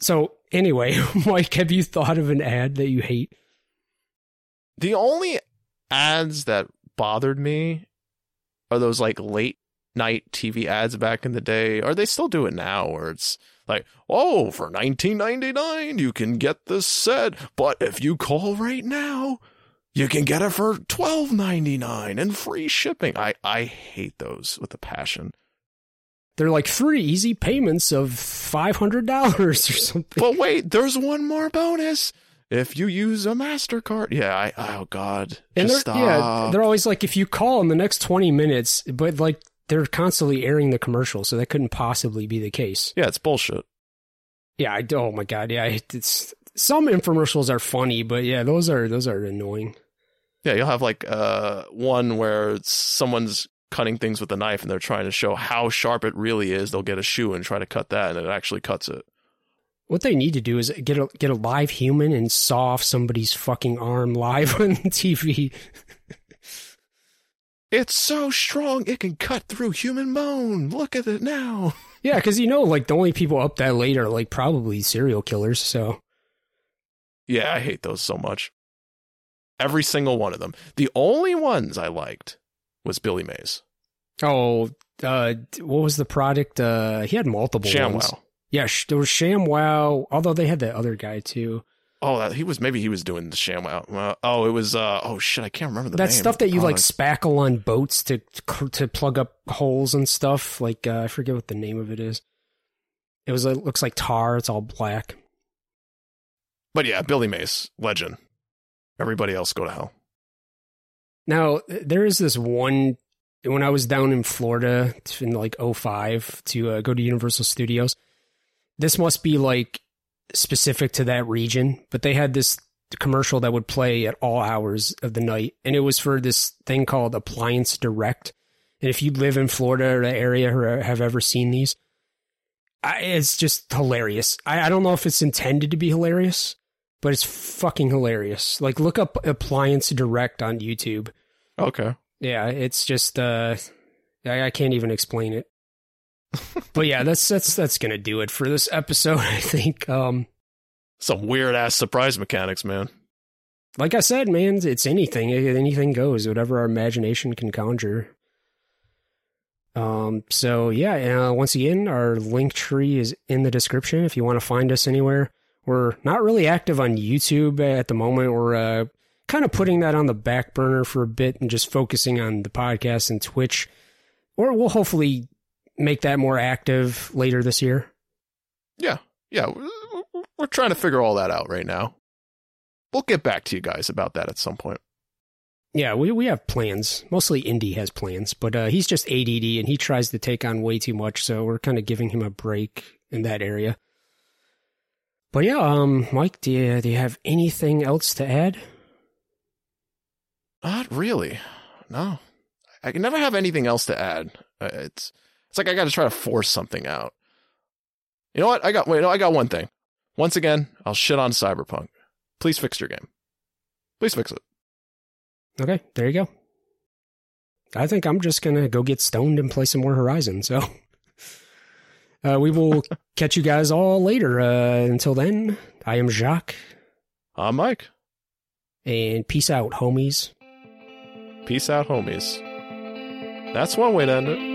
So anyway, Mike, have you thought of an ad that you hate? The only ads that bothered me are those like late night TV ads back in the day. Or they still do it now where it's like, oh, for 19.99 you can get this set, but if you call right now, you can get it for 12.99 and free shipping. I I hate those with a passion. They're like three easy payments of five hundred dollars or something. But wait, there's one more bonus. If you use a MasterCard. Yeah, I oh god. and they're stop. yeah, they're always like if you call in the next twenty minutes, but like they're constantly airing the commercial, so that couldn't possibly be the case. yeah, it's bullshit. Yeah, I oh my god, yeah, it's some infomercials are funny, but yeah, those are those are annoying. Yeah, you'll have like uh one where someone's cutting things with a knife and they're trying to show how sharp it really is. They'll get a shoe and try to cut that and it actually cuts it. What they need to do is get a get a live human and saw off somebody's fucking arm live on TV. It's so strong it can cut through human bone. Look at it now. Yeah, because you know, like the only people up that late are like probably serial killers. So Yeah, I hate those so much. Every single one of them. The only ones I liked was Billy Mays. oh, uh, what was the product? Uh, he had multiple ones. Yeah, there was ShamWow. Although they had that other guy too. Oh, that, he was maybe he was doing the ShamWow. Uh, oh, it was uh oh shit, I can't remember the that name. stuff that you like Oh, spackle on boats to to plug up holes and stuff. Like uh, I forget what the name of it is. It was it looks like tar. It's all black. But yeah, Billy Mays, legend. Everybody else go to hell. Now there is this one when I was down in Florida in like 05 to uh, go to Universal Studios. This must be like specific to that region, but they had this commercial that would play at all hours of the night, and it was for this thing called Appliance Direct. And if you live in Florida or the area or have ever seen these, I, it's just hilarious. I, I don't know if it's intended to be hilarious, but it's fucking hilarious. Like look up Appliance Direct on YouTube. Okay. Yeah, it's just uh I, I can't even explain it. But yeah, that's that's that's gonna do it for this episode, I think. Um Some weird ass surprise mechanics, man. like I said, man, it's anything. Anything goes, whatever our imagination can conjure. Um so yeah, uh, once again, our link tree is in the description if you want to find us anywhere. We're not really active on YouTube at the moment. We're uh, kind of putting that on the back burner for a bit and just focusing on the podcast and Twitch. Or we'll hopefully make that more active later this year. Yeah. Yeah. We're trying to figure all that out right now. We'll get back to you guys about that at some point. Yeah, we, we have plans. Mostly Indy has plans, but uh, he's just ADD and he tries to take on way too much, so we're kind of giving him a break in that area. But yeah, um, Mike, do you, do you have anything else to add? Not really. No. I can never have anything else to add. Uh, It's it's like I got to try to force something out. You know what? I got wait, no, I got one thing. Once again, I'll shit on Cyberpunk. Please fix your game. Please fix it. Okay, there you go. I think I'm just gonna go get stoned and play some more Horizon. So uh, we will catch you guys all later. Uh, until then, I am Jacques, I'm Mike. and peace out, homies. Peace out, homies. That's one way to end it.